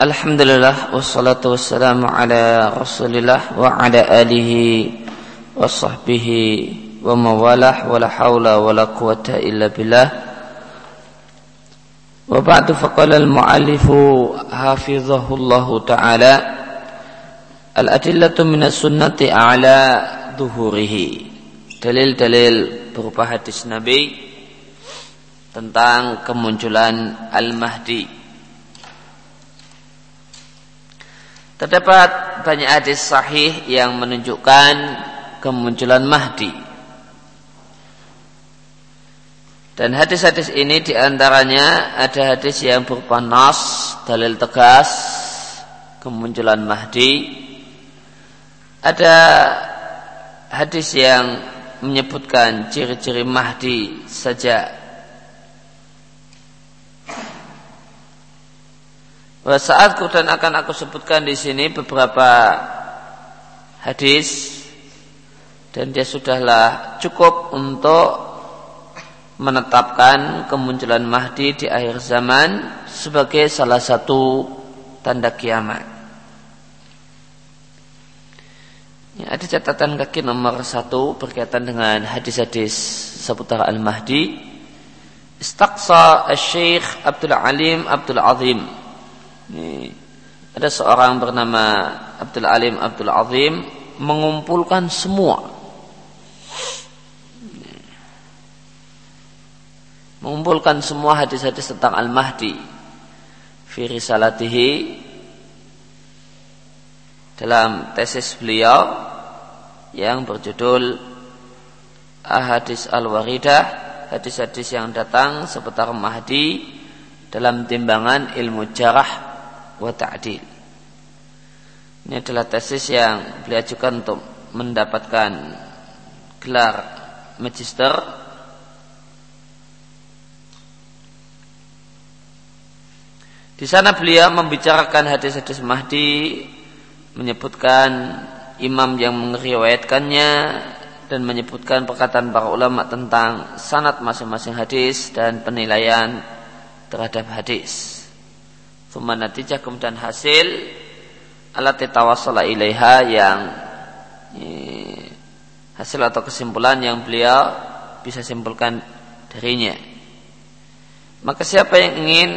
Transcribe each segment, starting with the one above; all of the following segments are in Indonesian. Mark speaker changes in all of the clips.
Speaker 1: Alhamdulillah wassalatu wassalamu ala Rasulillah wa ala alihi wa sahbihi wa mawalah wa la hawla wa la quwata illa billah. Wa ba'du faqala al-mu'allifu hafizahullahu ta'ala al-adillatu min sunnati a'la duhurihi. Dalil-dalil berupa hadis Nabi tentang kemunculan Al-Mahdi Terdapat banyak hadis sahih yang menunjukkan kemunculan Mahdi. Dan hadis-hadis ini di antaranya ada hadis yang berupa nas, dalil tegas, kemunculan Mahdi. Ada hadis yang menyebutkan ciri-ciri Mahdi saja saat dan akan aku sebutkan di sini beberapa hadis dan dia sudahlah cukup untuk menetapkan kemunculan Mahdi di akhir zaman sebagai salah satu tanda kiamat. Ya, ada catatan kaki nomor satu berkaitan dengan hadis-hadis seputar Al-Mahdi. Istaqsa Syekh Abdul Alim Abdul Azim ada seorang bernama Abdul Alim Abdul Azim mengumpulkan semua. Mengumpulkan semua hadis-hadis tentang Al-Mahdi. Fi risalatihi. Dalam tesis beliau yang berjudul Ahadis Al-Waridah hadis-hadis yang datang seputar Mahdi dalam timbangan ilmu jarah wa ta'dil. Ini adalah tesis yang beliau ajukan untuk mendapatkan gelar magister Di sana beliau membicarakan hadis-hadis Mahdi, menyebutkan imam yang meriwayatkannya dan menyebutkan perkataan para ulama tentang sanat masing-masing hadis dan penilaian terhadap hadis. Thumma natijah kemudian hasil alat tawassala ilaiha yang hasil atau kesimpulan yang beliau bisa simpulkan darinya. Maka siapa yang ingin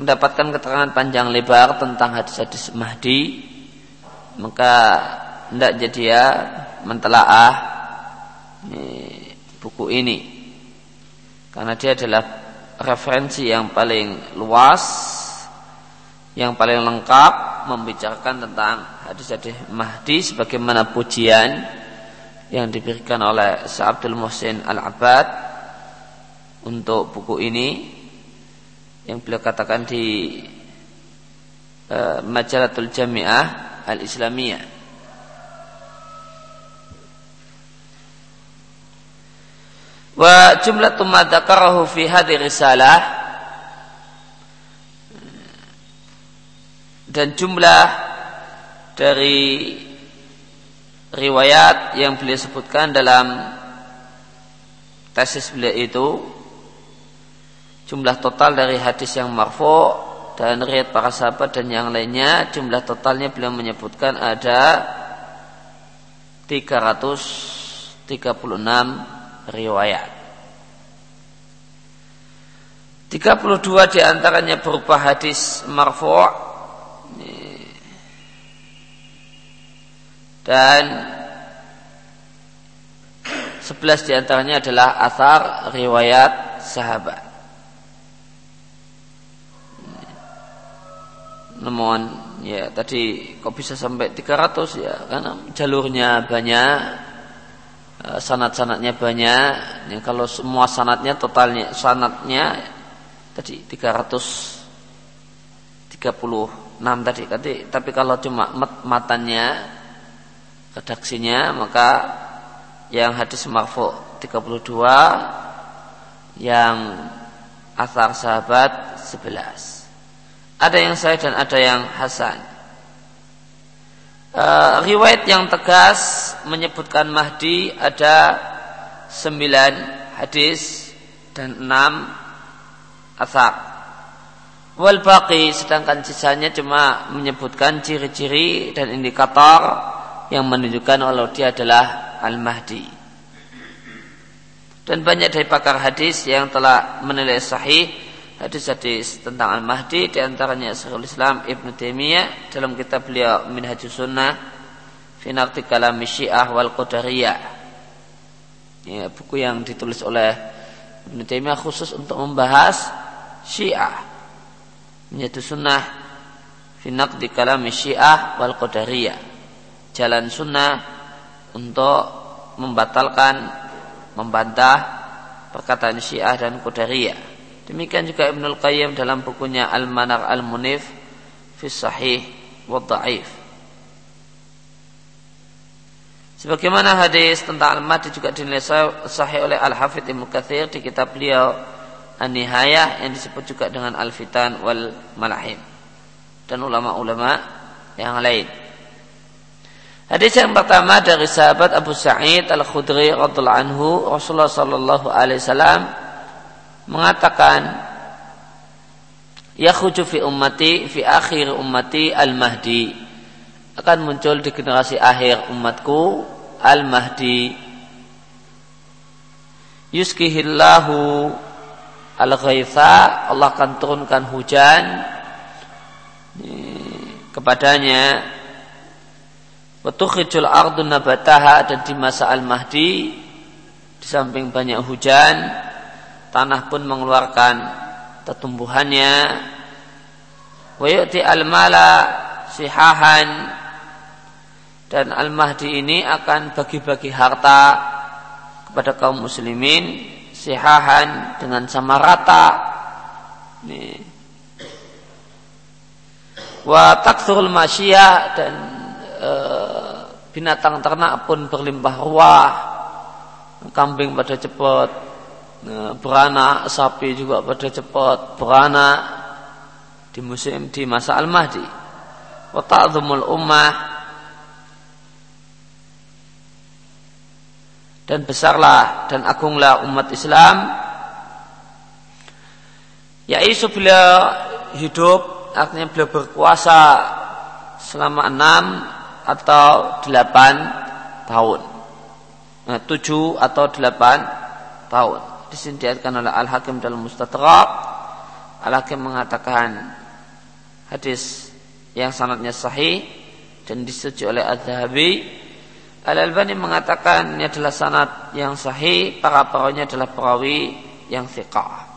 Speaker 1: mendapatkan keterangan panjang lebar tentang hadis-hadis Mahdi, maka tidak jadi ya mentelaah buku ini karena dia adalah referensi yang paling luas yang paling lengkap membicarakan tentang hadis-hadis Mahdi sebagaimana pujian yang diberikan oleh Sa'abdul Muhsin Al-Abad untuk buku ini. Yang beliau katakan di uh, Majalatul Jami'ah Al-Islamiyah. Wa jumlatu ma dzakarahu fi hadhihi risalah dan jumlah dari riwayat yang beliau sebutkan dalam tesis beliau itu jumlah total dari hadis yang marfu dan riwayat para sahabat dan yang lainnya jumlah totalnya beliau menyebutkan ada 336 riwayat. 32 di antaranya berupa hadis marfu' dan sebelas di antaranya adalah asar riwayat sahabat. Namun ya tadi kok bisa sampai 300 ya karena jalurnya banyak eh, sanat-sanatnya banyak ya, kalau semua sanatnya totalnya sanatnya tadi 336 tadi tadi tapi kalau cuma matanya redaksinya maka yang hadis marfu 32 yang asar sahabat 11 ada yang sahih dan ada yang hasan. E, riwayat yang tegas menyebutkan Mahdi ada 9 hadis dan 6 asar. Wal baqi sedangkan sisanya cuma menyebutkan ciri-ciri dan indikator yang menunjukkan kalau dia adalah Al-Mahdi. Dan banyak dari pakar hadis yang telah menilai sahih hadis-hadis tentang Al-Mahdi di antaranya Syekhul Islam Ibn Taimiyah dalam kitab beliau Minhajus Sunnah fi Kalam Syiah wal Qadariyah. Ya, buku yang ditulis oleh Ibn Taimiyah khusus untuk membahas Syiah menjadi sunnah di kalam syiah wal qadariyah jalan sunnah untuk membatalkan membantah perkataan syiah dan qadariyah demikian juga Ibnul Qayyim dalam bukunya Al-Manar Al-Munif fi Sahih wa Dha'if Sebagaimana hadis tentang Al-Mahdi juga dinilai sahih oleh Al-Hafidh Ibnu Katsir di kitab beliau An-Nihayah yang disebut juga dengan Al-Fitan wal Malahim dan ulama-ulama yang lain. Hadis yang pertama dari sahabat Abu Sa'id Al-Khudri radhiyallahu anhu Rasulullah sallallahu alaihi wasallam mengatakan yakhruju fi ummati fi akhir ummati al-mahdi. Akan muncul di generasi akhir umatku al-mahdi. Yuskihillahu al-ghaitha Allah akan turunkan hujan kepadanya Watukhijul ardu nabataha dan di masa al-mahdi di samping banyak hujan tanah pun mengeluarkan pertumbuhannya wa yu'ti al-mala sihahan dan al-mahdi ini akan bagi-bagi harta kepada kaum muslimin sihahan dengan sama rata. Nih. Wa taksurul masyia dan e, binatang ternak pun berlimpah ruah. Kambing pada cepat, e, beranak, sapi juga pada cepat, beranak di musim di masa Al-Mahdi. Wa ta'zumul ummah dan besarlah dan agunglah umat Islam yaitu beliau hidup artinya beliau berkuasa selama enam atau delapan tahun. Nah, tujuh atau delapan tahun. Disediakan oleh Al Hakim dalam Mustadrak. Al Hakim mengatakan hadis yang sanatnya sahih dan disetujui oleh Al-Zahabi Al-Albani mengatakan ini adalah sanad yang sahih, para perawinya adalah perawi yang thiqah.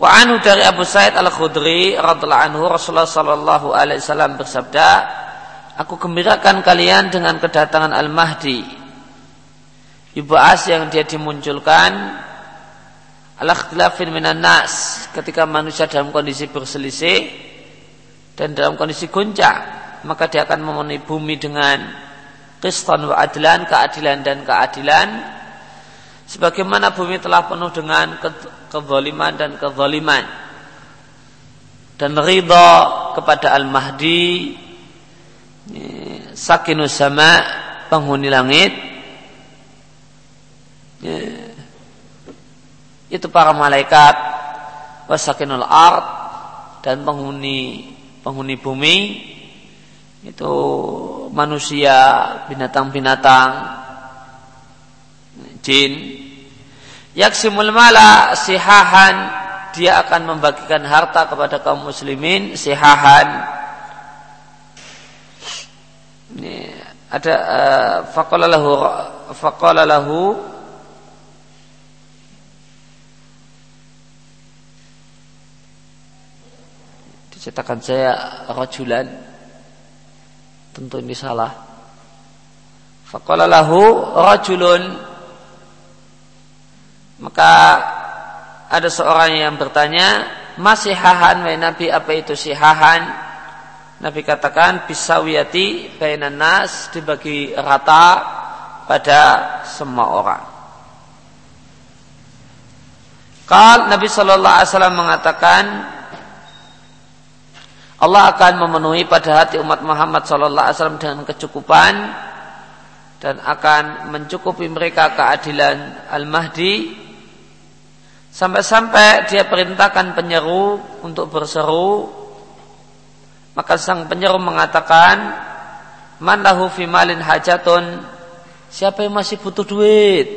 Speaker 1: Wa anhu dari Abu Sa'id Al-Khudri radhiyallahu anhu Rasulullah sallallahu alaihi wasallam bersabda, "Aku gembirakan kalian dengan kedatangan Al-Mahdi." Ibu As yang dia dimunculkan ala ikhtilafin minan nas ketika manusia dalam kondisi berselisih dan dalam kondisi goncang maka dia akan memenuhi bumi dengan qistan wa keadilan dan keadilan sebagaimana bumi telah penuh dengan kezaliman dan kezaliman dan ridha kepada al-mahdi sakinus sama penghuni langit itu para malaikat wasakinul ard dan penghuni penghuni bumi itu manusia, binatang-binatang, jin. Yaksimul mala sihahan dia akan membagikan harta kepada kaum muslimin sihahan. Ini ada uh, faqala lahu faqala lahu dicetakan saya rajulan Tentu ini salah. Faqala lahu rajulun maka ada seorang yang bertanya, "Masihahan wa Nabi apa itu sihahan?" Nabi katakan bisawiyati bainan nas dibagi rata pada semua orang. Kal Nabi Shallallahu Alaihi Wasallam mengatakan Allah akan memenuhi pada hati umat Muhammad sallallahu alaihi wasallam dengan kecukupan dan akan mencukupi mereka keadilan Al-Mahdi Sampai-sampai dia perintahkan penyeru untuk berseru. Maka sang penyeru mengatakan, Man lahu fi malin hajatun. Siapa yang masih butuh duit?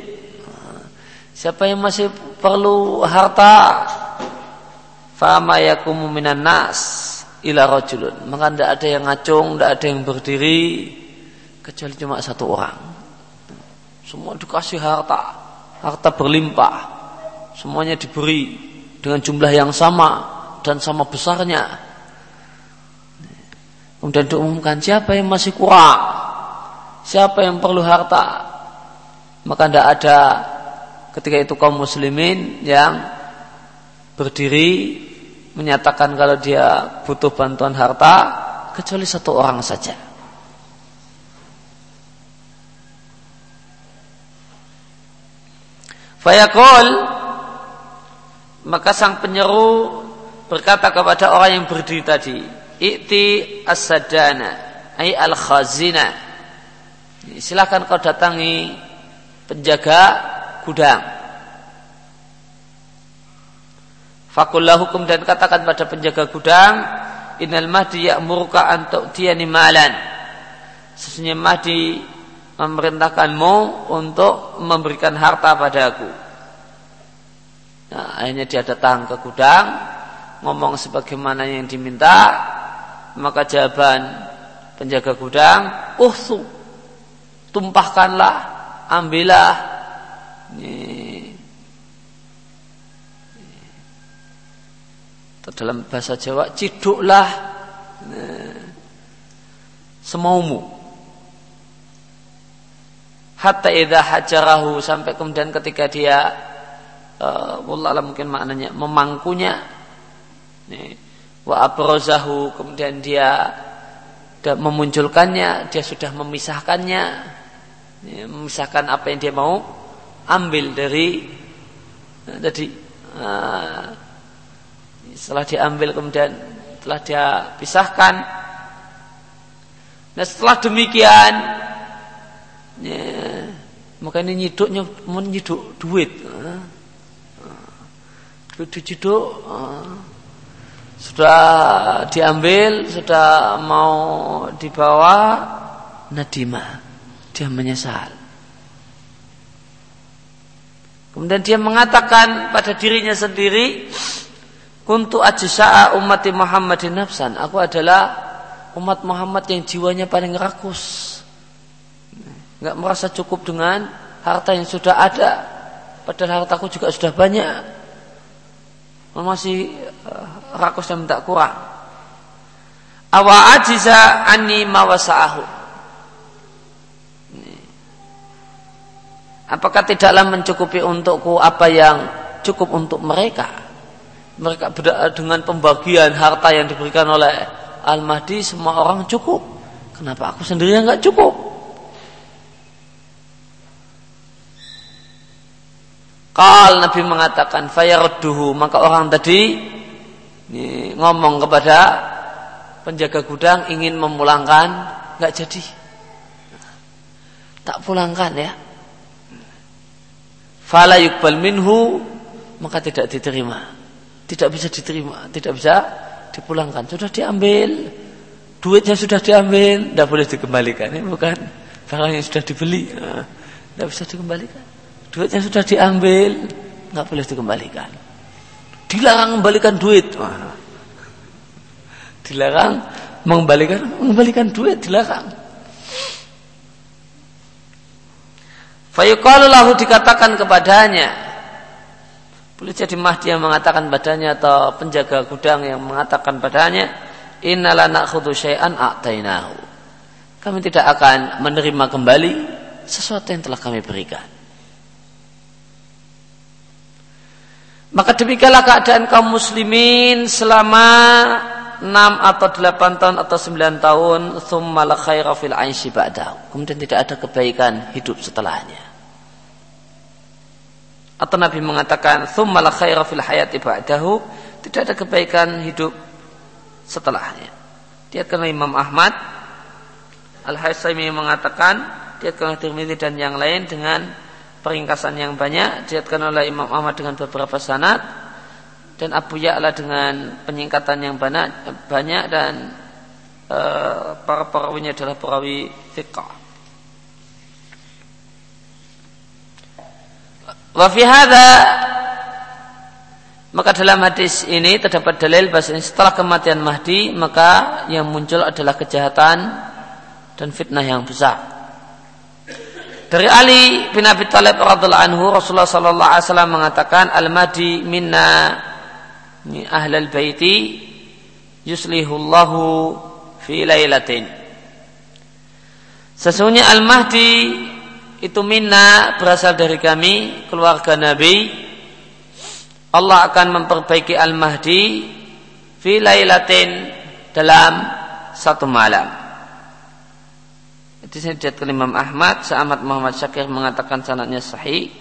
Speaker 1: Siapa yang masih perlu harta? Fama yakumu minan nas ila rajulun. Maka tidak ada yang ngacung, tidak ada yang berdiri kecuali cuma satu orang. Semua dikasih harta, harta berlimpah semuanya diberi dengan jumlah yang sama dan sama besarnya. Kemudian diumumkan siapa yang masih kurang, siapa yang perlu harta, maka tidak ada ketika itu kaum muslimin yang berdiri menyatakan kalau dia butuh bantuan harta kecuali satu orang saja. Fayaqul maka sang penyeru berkata kepada orang yang berdiri tadi, "I'ti as-sadana, ai al-khazina." Silakan kau datangi penjaga gudang. Fakullah hukum dan katakan pada penjaga gudang, "Innal mahdi ya'muruka an tu'tiyani malan." Sesungguhnya Mahdi memerintahkanmu untuk memberikan harta padaku. Nah, akhirnya dia datang ke gudang, ngomong sebagaimana yang diminta, maka jawaban penjaga gudang, uhsu, tumpahkanlah, ambillah. Ini. Dalam bahasa Jawa, ciduklah nah, semaumu. Hatta idha hajarahu sampai kemudian ketika dia uh, mungkin maknanya memangkunya nih, wa abrozahu kemudian dia memunculkannya dia sudah memisahkannya. Nih, memisahkan apa yang dia mau ambil dari jadi uh, setelah diambil kemudian telah dia pisahkan. Nah setelah demikian ya, maka ini nyiduknya menyiduk duit diciduk uh, sudah diambil sudah mau dibawa nadima dia menyesal. Kemudian dia mengatakan pada dirinya sendiri kuntu ajsa'a ummati Muhammadin nafsan. Aku adalah umat Muhammad yang jiwanya paling rakus. Nggak merasa cukup dengan harta yang sudah ada padahal hartaku juga sudah banyak. Masih rakus dan minta kurang. Awa ajiza ani mawasa'ahu. Apakah tidaklah mencukupi untukku apa yang cukup untuk mereka? Mereka dengan pembagian harta yang diberikan oleh Al-Mahdi semua orang cukup. Kenapa aku sendiri yang nggak cukup? Kal Nabi mengatakan fayarduhu maka orang tadi ini, ngomong kepada penjaga gudang ingin memulangkan nggak jadi. Tak pulangkan ya. Fala yukbal minhu maka tidak diterima. Tidak bisa diterima tidak bisa dipulangkan. Sudah diambil duitnya sudah diambil tidak boleh dikembalikan ini bukan? Barang yang sudah dibeli tidak bisa dikembalikan. Duitnya sudah diambil, nggak boleh dikembalikan. Dilarang mengembalikan duit. Wah. Dilarang mengembalikan mengembalikan duit dilarang. Fayuqalu lahu dikatakan kepadanya boleh jadi Mahdi yang mengatakan padanya atau penjaga gudang yang mengatakan padanya innala na'khudhu syai'an a'tainahu. Kami tidak akan menerima kembali sesuatu yang telah kami berikan. Maka demikianlah keadaan kaum muslimin selama 6 atau 8 tahun atau 9 tahun thumma khaira fil aishi ba'dahu. Kemudian tidak ada kebaikan hidup setelahnya. Atau Nabi mengatakan thumma khaira fil hayati ba'dahu, tidak ada kebaikan hidup setelahnya. Dia kena Imam Ahmad Al-Haisami mengatakan dia kena Tirmidzi dan yang lain dengan peringkasan yang banyak diatkan oleh Imam Ahmad dengan beberapa sanad dan Abu Ya'la dengan penyingkatan yang banyak banyak dan uh, para perawinya adalah perawi thiqah. Wa fi maka dalam hadis ini terdapat dalil bahwa setelah kematian Mahdi maka yang muncul adalah kejahatan dan fitnah yang besar. Dari Ali bin Abi Thalib radhiallahu anhu Rasulullah sallallahu alaihi wasallam mengatakan al-mahdi minna ahlal baiti yuslihullahu fi lailatin. Sesungguhnya al-mahdi itu minna berasal dari kami keluarga Nabi Allah akan memperbaiki Al-Mahdi fi lailatin dalam satu malam. Itu saya ke Imam Ahmad, Sa'amat Muhammad Syakir mengatakan sanadnya sahih.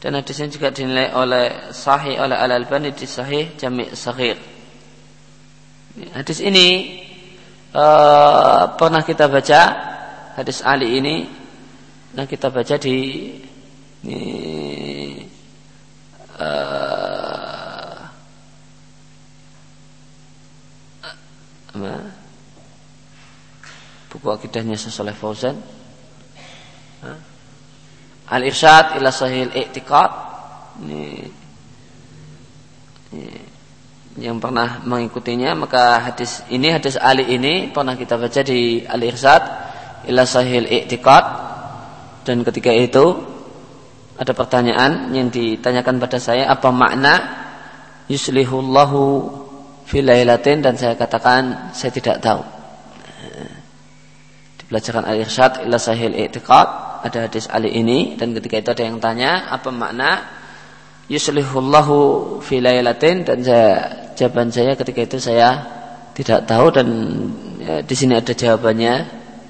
Speaker 1: Dan hadisnya juga dinilai oleh sahih oleh Al-Albani di sahih Jami' Sahih. Hadis ini uh, pernah kita baca hadis Ali ini nah kita baca di ini uh, apa? Buku akidahnya Sesoleh Fauzan. Al-Irsyad ila Sahih I'tiqad ini, yang pernah mengikutinya maka hadis ini hadis Ali ini pernah kita baca di Al-Irsyad ila Sahih I'tiqad dan ketika itu ada pertanyaan yang ditanyakan pada saya apa makna yuslihullahu fi lailatin? Dan saya katakan saya tidak tahu. Pelajaran al-irsyad ila sahil i'tiqad ada hadis Ali ini dan ketika itu ada yang tanya apa makna yuslihullahu fi lailatin dan saya jawaban saya ketika itu saya tidak tahu dan ya, di sini ada jawabannya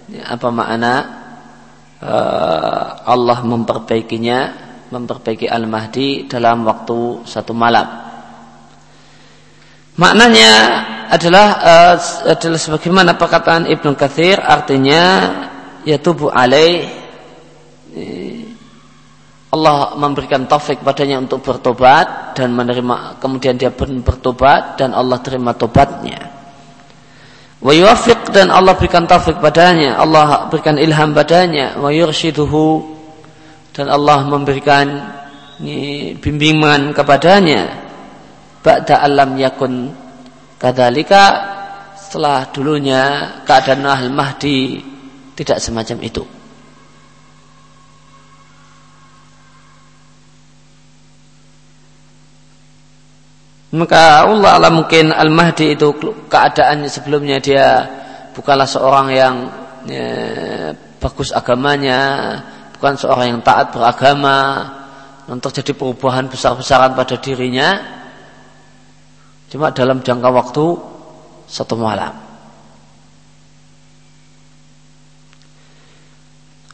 Speaker 1: ya, apa makna Eh, Allah memperbaikinya memperbaiki Al-Mahdi dalam waktu satu malam. Maknanya adalah uh, adalah sebagaimana perkataan Ibnu Katsir artinya ya tubuh alaih Allah memberikan taufik padanya untuk bertobat dan menerima kemudian dia pun bertobat dan Allah terima tobatnya. Wa yuwafiq dan Allah berikan taufik padanya, Allah berikan ilham padanya, wa yurshiduhu dan Allah memberikan bimbingan kepadanya. Ba'da alam yakun kadalika setelah dulunya keadaan Al-Mahdi tidak semacam itu. Maka Allah Allah mungkin Al-Mahdi itu keadaannya sebelumnya dia bukanlah seorang yang ya, bagus agamanya, bukan seorang yang taat beragama, untuk jadi perubahan besar-besaran pada dirinya. Cuma dalam jangka waktu satu malam.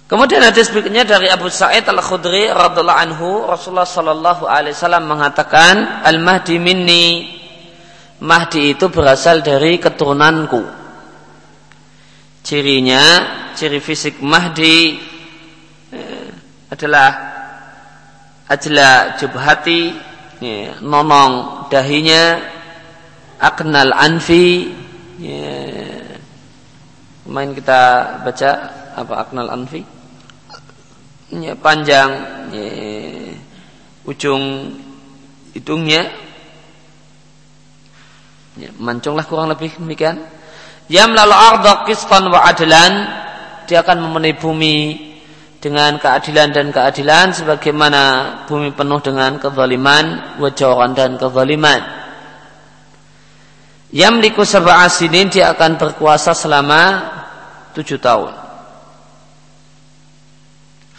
Speaker 1: Kemudian hadis berikutnya dari Abu Sa'id Al-Khudri radhiallahu anhu Rasulullah sallallahu alaihi wasallam mengatakan Al-Mahdi minni Mahdi itu berasal dari keturunanku. Cirinya, ciri fisik Mahdi eh, adalah ajla jubhati, ya, nonong dahinya, aknal anfi, ya, main kita baca apa aknal anfi? ya, panjang ya, ujung hidungnya. Ya, mancunglah kurang lebih demikian. Lalu arda qistan wa adlan. Dia akan memenuhi bumi dengan keadilan dan keadilan sebagaimana bumi penuh dengan kezaliman wajaran dan kezaliman yamliku sab'a sinin dia akan berkuasa selama tujuh tahun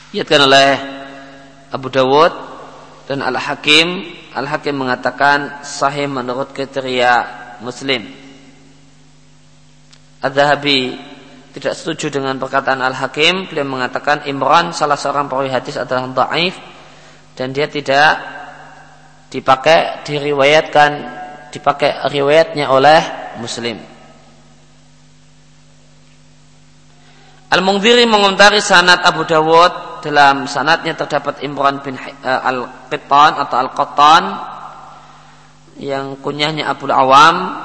Speaker 1: Diatkan oleh Abu Dawud dan Al-Hakim. Al-Hakim mengatakan sahih menurut kriteria Muslim. Ad-Dhahabi tidak setuju dengan perkataan Al-Hakim. Beliau mengatakan Imran salah seorang perawi hadis adalah dhaif dan dia tidak dipakai diriwayatkan dipakai riwayatnya oleh Muslim. Al-Mungdiri mengomentari sanad Abu Dawud dalam sanadnya terdapat Imran bin uh, Al-Qittan atau Al-Qattan yang kunyahnya Abu Awam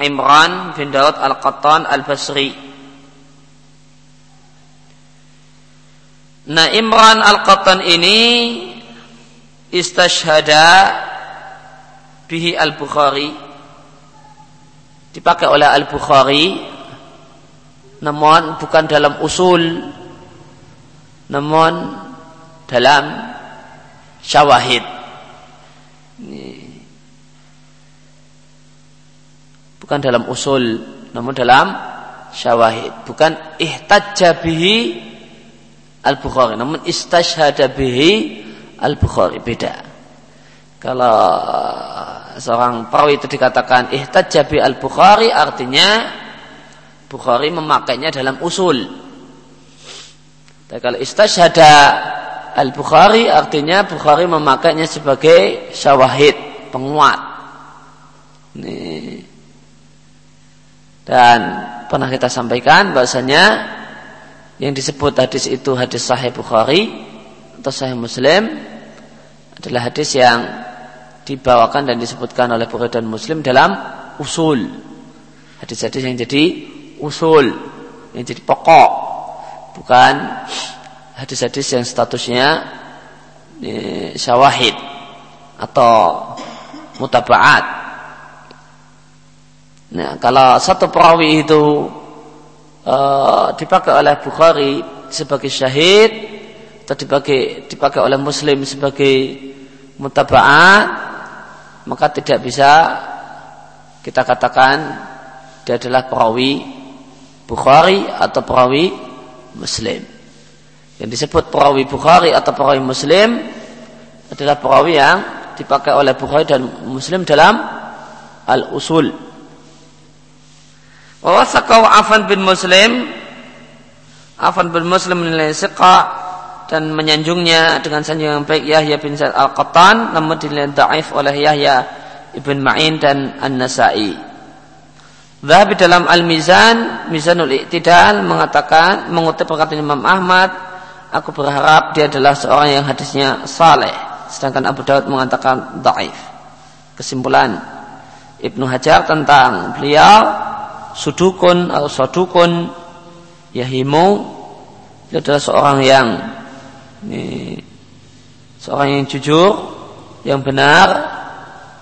Speaker 1: Imran bin Daud Al-Qattan Al-Basri Nah Imran Al-Qattan ini istashhada bihi Al-Bukhari dipakai oleh Al-Bukhari namun bukan dalam usul namun dalam syawahid bukan dalam usul namun dalam syawahid bukan ihtajja bihi Al-Bukhari. Namun istashhada bihi Al-Bukhari. Beda. Kalau seorang perawi itu dikatakan ihtajja bi Al-Bukhari artinya Bukhari memakainya dalam usul. Dan kalau istashhada Al-Bukhari artinya Bukhari memakainya sebagai syawahid, penguat. Ini. Dan pernah kita sampaikan bahasanya yang disebut hadis itu hadis sahih Bukhari atau sahih Muslim adalah hadis yang dibawakan dan disebutkan oleh Bukhari dan Muslim dalam usul. Hadis-hadis yang jadi usul, yang jadi pokok. Bukan hadis-hadis yang statusnya eh, syawahid atau mutabaat. Nah, kalau satu perawi itu uh, dipakai oleh Bukhari sebagai syahid atau dipakai dipakai oleh Muslim sebagai mutaba'at maka tidak bisa kita katakan dia adalah perawi Bukhari atau perawi Muslim. Yang disebut perawi Bukhari atau perawi Muslim adalah perawi yang dipakai oleh Bukhari dan Muslim dalam al-usul. Wawasakau Afan bin Muslim Afan bin Muslim menilai siqa dan menyanjungnya dengan sanjungan yang baik Yahya bin Sa'ad Al-Qattan namun dinilai da'if oleh Yahya ibn Ma'in dan An-Nasai. Zahabi dalam Al-Mizan, Mizanul Iqtidal mengatakan mengutip perkataan Imam Ahmad, aku berharap dia adalah seorang yang hadisnya saleh, sedangkan Abu Daud mengatakan da'if. Kesimpulan Ibnu Hajar tentang beliau sudukun atau sadukun yahimu itu adalah seorang yang ini, seorang yang jujur yang benar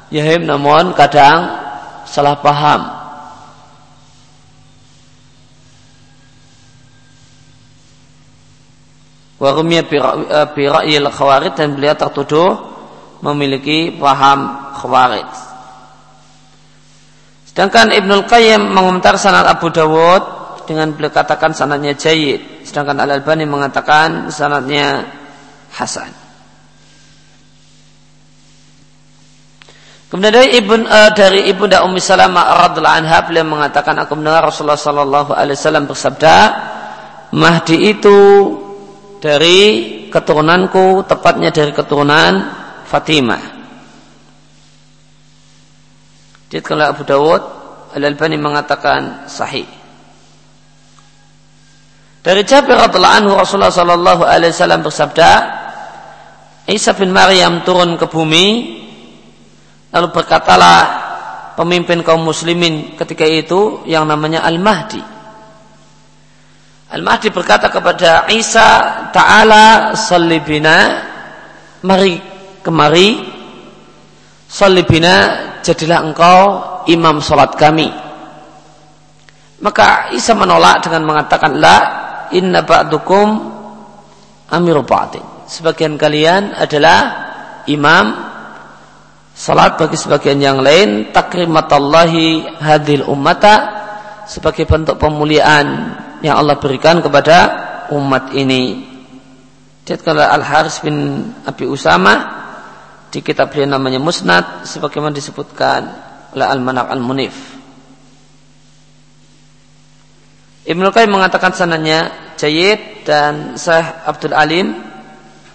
Speaker 1: yahim namun kadang salah paham. Warumia bira'il khawarid dan beliau tertuduh memiliki paham khawarid. Sedangkan Ibnul Qayyim mengomentar sanad Abu Dawud dengan beliau katakan sanadnya jayid. Sedangkan Al Albani mengatakan sanadnya hasan. Kemudian dari ibu uh, dari ibunda Ummi Salamah radhiallahu anha beliau mengatakan aku mendengar Rasulullah sallallahu alaihi wasallam bersabda, Mahdi itu dari keturunanku, tepatnya dari keturunan Fatimah. Diatkan Abu Dawud, Al-Albani mengatakan sahih. Dari Jabir radhiallahu anhu Rasulullah sallallahu alaihi wasallam bersabda, Isa bin Maryam turun ke bumi lalu berkatalah pemimpin kaum muslimin ketika itu yang namanya Al-Mahdi. Al-Mahdi berkata kepada Isa, "Ta'ala sallibina, mari kemari, sallibina jadilah engkau imam sholat kami. Maka Isa menolak dengan mengatakan la inna ba'dukum amiru ba'din. Sebagian kalian adalah imam salat bagi sebagian yang lain takrimatallahi hadil ummata sebagai bentuk pemuliaan yang Allah berikan kepada umat ini. Jadi Al Haris bin Abi Usama di kitab beliau namanya Musnad sebagaimana disebutkan oleh Al-Manak Al-Munif. Ibnu Qayyim mengatakan sananya Jayid dan Syekh Abdul Alim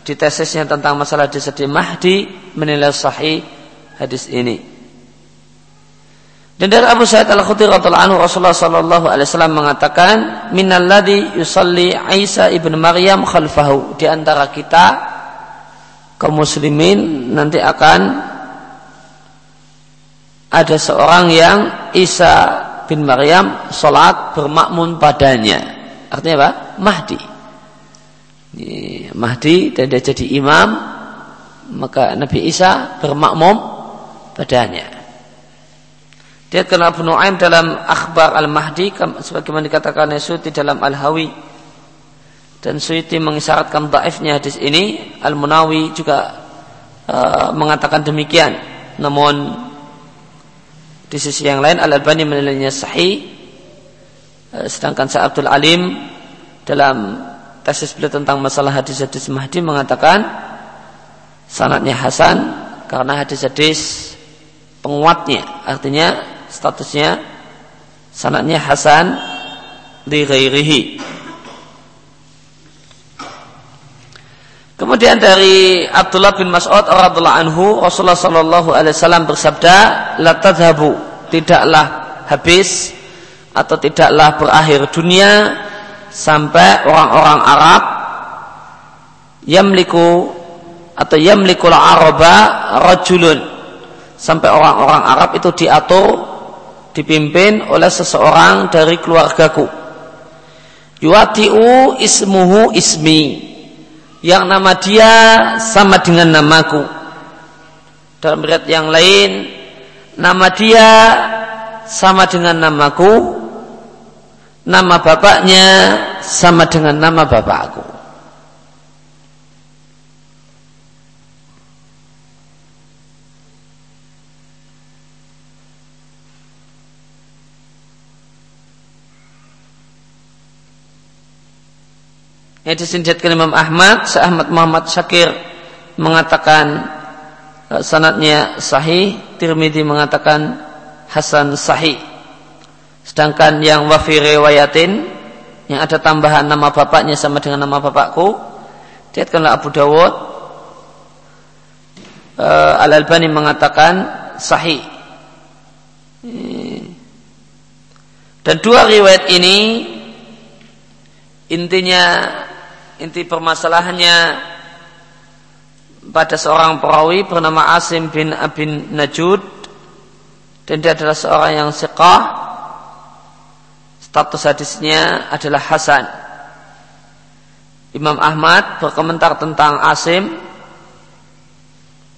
Speaker 1: di tesisnya tentang masalah di Mahdi menilai sahih hadis ini. Dan dari Abu Sa'id Al-Khudri radhiyallahu anhu Rasulullah sallallahu alaihi wasallam mengatakan minalladzi yusalli Isa ibnu Maryam khalfahu di antara kita kaum muslimin nanti akan ada seorang yang Isa bin Maryam salat bermakmum padanya. Artinya apa? Mahdi. Mahdi dan dia jadi imam maka Nabi Isa bermakmum padanya. Dia kena Abu Nu'aim dalam Akhbar Al-Mahdi sebagaimana dikatakan Suyuti dalam Al-Hawi dan Suyuti mengisyaratkan daifnya hadis ini Al-Munawi juga uh, mengatakan demikian namun di sisi yang lain Al-Albani menilainya sahih uh, sedangkan Sa'ad Abdul Alim dalam tesis beliau tentang masalah hadis-hadis Mahdi mengatakan sanatnya Hasan karena hadis-hadis penguatnya artinya statusnya sanatnya Hasan di ghairihi. Kemudian dari Abdullah bin Mas'ud radhiyallahu anhu Rasulullah sallallahu alaihi wasallam bersabda, "La tadhabu, tidaklah habis atau tidaklah berakhir dunia sampai orang-orang Arab yamliku atau yamlikul araba rajulun sampai orang-orang Arab itu diatur dipimpin oleh seseorang dari keluargaku. Yuatiu ismuhu ismi. Yang nama dia sama dengan namaku. Dalam berat yang lain, nama dia sama dengan namaku. Nama bapaknya sama dengan nama bapakku. Yang disinjatkan Imam Ahmad Ahmad Muhammad Syakir mengatakan uh, sanatnya sahih. Tirmidzi mengatakan Hasan sahih. Sedangkan yang wafi riwayatin yang ada tambahan nama bapaknya sama dengan nama bapakku diatkanlah Abu Dawud. Uh, Al Albani mengatakan sahih. Dan dua riwayat ini intinya inti permasalahannya pada seorang perawi bernama Asim bin Abin Najud dan dia adalah seorang yang siqah status hadisnya adalah Hasan. Imam Ahmad berkomentar tentang Asim.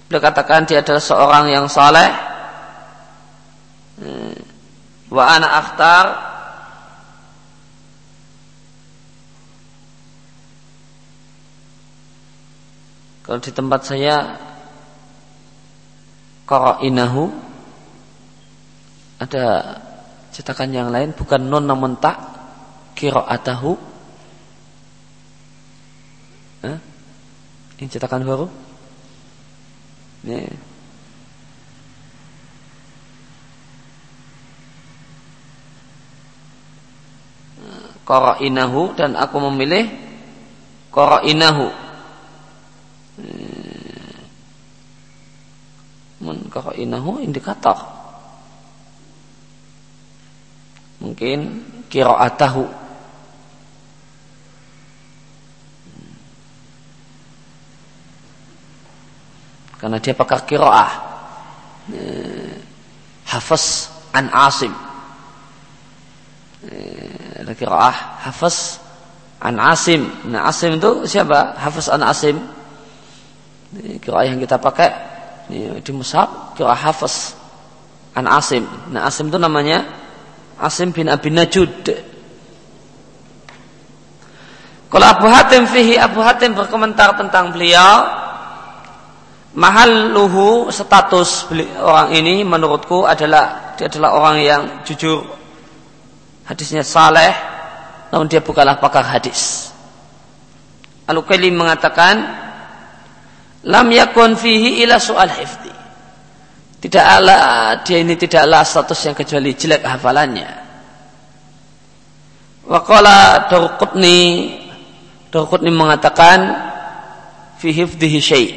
Speaker 1: Beliau katakan dia adalah seorang yang saleh. Wa ana akhtar Kalau di tempat saya Qara'inahu Ada cetakan yang lain Bukan non namun tak eh? Ini cetakan baru? Ini. Qara'inahu dan aku memilih Qara'inahu inahu indikator. Mungkin kiro'atahu. Karena dia pakar kiro'ah. Eh, hafaz an asim. Eh, ada kiro'ah hafaz an asim. Nah asim itu siapa? Hafaz an asim. Kiro'ah yang kita pakai Ya, di mushaf kira hafaz an Asim. Nah Asim itu namanya Asim bin Abi Najud. Kalau Abu Hatim fihi Abu Hatim berkomentar tentang beliau mahal luhu status orang ini menurutku adalah dia adalah orang yang jujur hadisnya saleh namun dia bukanlah pakar hadis. Al-Ukaili mengatakan lam yakun fihi ila soal hifdi. Tidaklah dia ini tidaklah status yang kecuali jelek hafalannya. Waqala Darqutni Darqutni mengatakan fi hifdihi syai.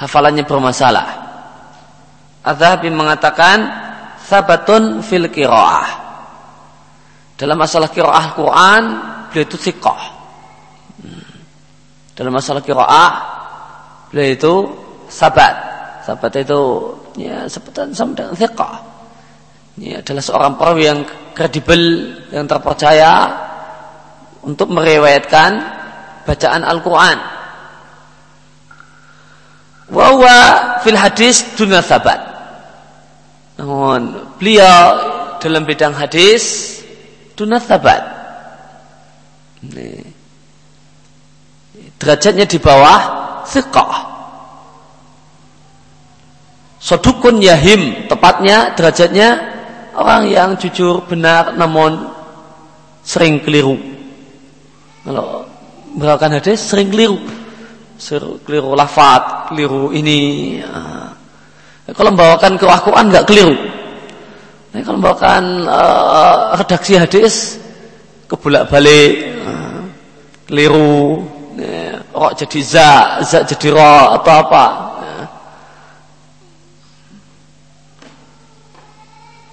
Speaker 1: Hafalannya bermasalah. Az-Zahabi mengatakan sabatun fil qiraah. Dalam masalah qiraah Quran, beliau itu thiqah. Dalam masalah qiraah, beliau itu sabat. Sabat itu ya sebutan sama dengan thiqah. Ini adalah seorang perawi yang kredibel, yang terpercaya untuk meriwayatkan bacaan Al-Quran. Wawa fil hadis dunia sabat. Namun beliau dalam bidang hadis dunat sabat. Derajatnya di bawah thiqah. Sodukun yahim, tepatnya derajatnya orang yang jujur benar namun sering keliru. Kalau melakukan hadis sering keliru. Sering keliru lafat, keliru ini. Ya kalau membawakan ke Quran nggak keliru. Nah, kalau membawakan uh, redaksi hadis kebulak balik uh, keliru. Ya, rok jadi za, za jadi ro atau apa. Ya.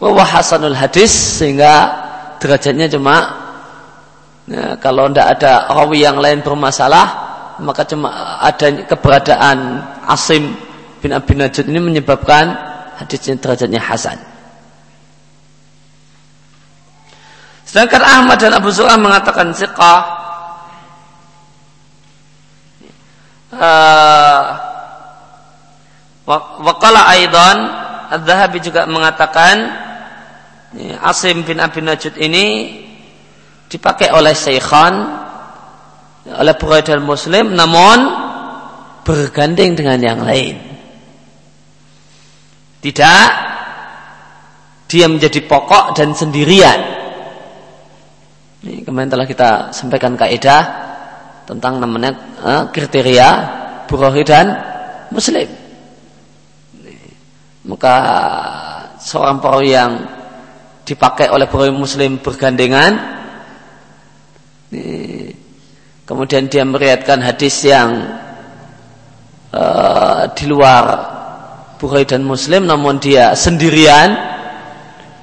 Speaker 1: Wah hasanul hadis sehingga derajatnya cuma ya, kalau tidak ada rawi yang lain bermasalah maka cuma ada keberadaan asim bin Abi Najud ini menyebabkan hadisnya derajatnya hasan. Sedangkan Ahmad dan Abu Zur'ah mengatakan siqah uh, Wakala Aidan Al-Zahabi juga mengatakan Asim bin Abi Najud ini dipakai oleh Syekhan oleh Bukhari Muslim namun bergandeng dengan yang lain. Tidak dia menjadi pokok dan sendirian. Ini kemarin telah kita sampaikan kaidah tentang namanya eh, kriteria Bukhari dan Muslim. Maka seorang perawi yang dipakai oleh perawi Muslim bergandengan, kemudian dia meriatkan hadis yang uh, di luar Bukhari dan Muslim namun dia sendirian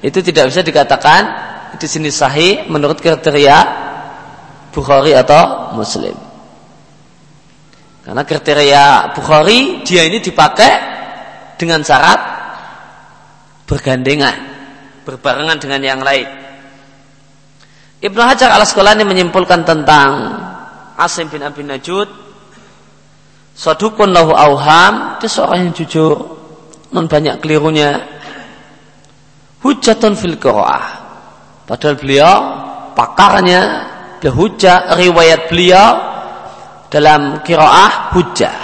Speaker 1: itu tidak bisa dikatakan di sini sahih menurut kriteria Bukhari atau Muslim. Karena kriteria Bukhari dia ini dipakai dengan syarat bergandengan, berbarengan dengan yang lain. Ibnu Hajar al Asqalani menyimpulkan tentang Asim bin Abi Najud Sadukun lahu auham Dia seorang yang jujur non banyak kelirunya hujatun fil qiraah padahal beliau pakarnya hujah riwayat beliau dalam qiraah hujah.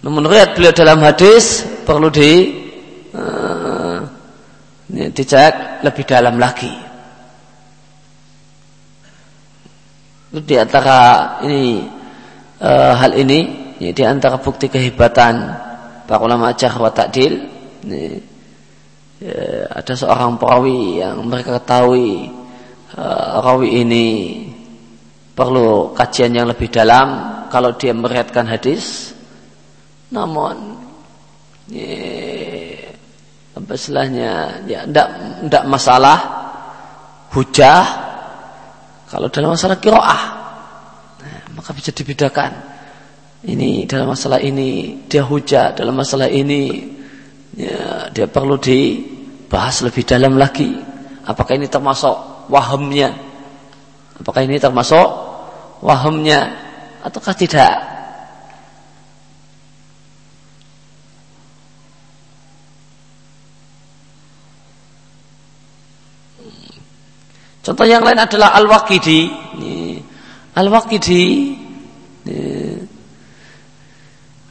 Speaker 1: Namun riwayat beliau dalam hadis perlu di uh, dicek lebih dalam lagi. Di antara ini uh, hal ini ya, di antara bukti kehebatan para ulama jarh wa ta'dil. Ini, ya, ada seorang perawi yang mereka ketahui uh, rawi ini perlu kajian yang lebih dalam kalau dia meriatkan hadis. Namun ya, apa istilahnya ya tidak masalah hujah kalau dalam masalah kiroah. Nah, maka bisa dibedakan. Ini dalam masalah ini dia hujat dalam masalah ini ya, dia perlu dibahas lebih dalam lagi. Apakah ini termasuk wahamnya apakah ini termasuk wahamnya ataukah tidak Contoh yang lain adalah Al-Waqidi. Al-Waqidi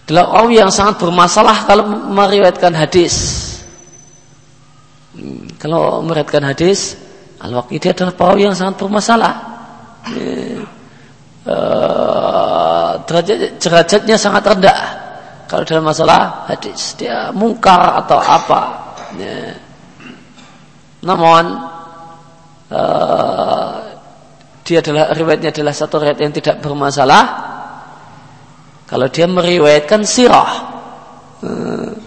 Speaker 1: adalah rawi yang sangat bermasalah kalau meriwayatkan hadis. Hmm, kalau meriwayatkan hadis, al-waqidi adalah perawi yang sangat bermasalah. Derajat, derajatnya sangat rendah kalau dalam masalah hadis dia mungkar atau apa. Ya. Namun uh, dia adalah riwayatnya adalah satu riwayat yang tidak bermasalah kalau dia meriwayatkan sirah. Hmm.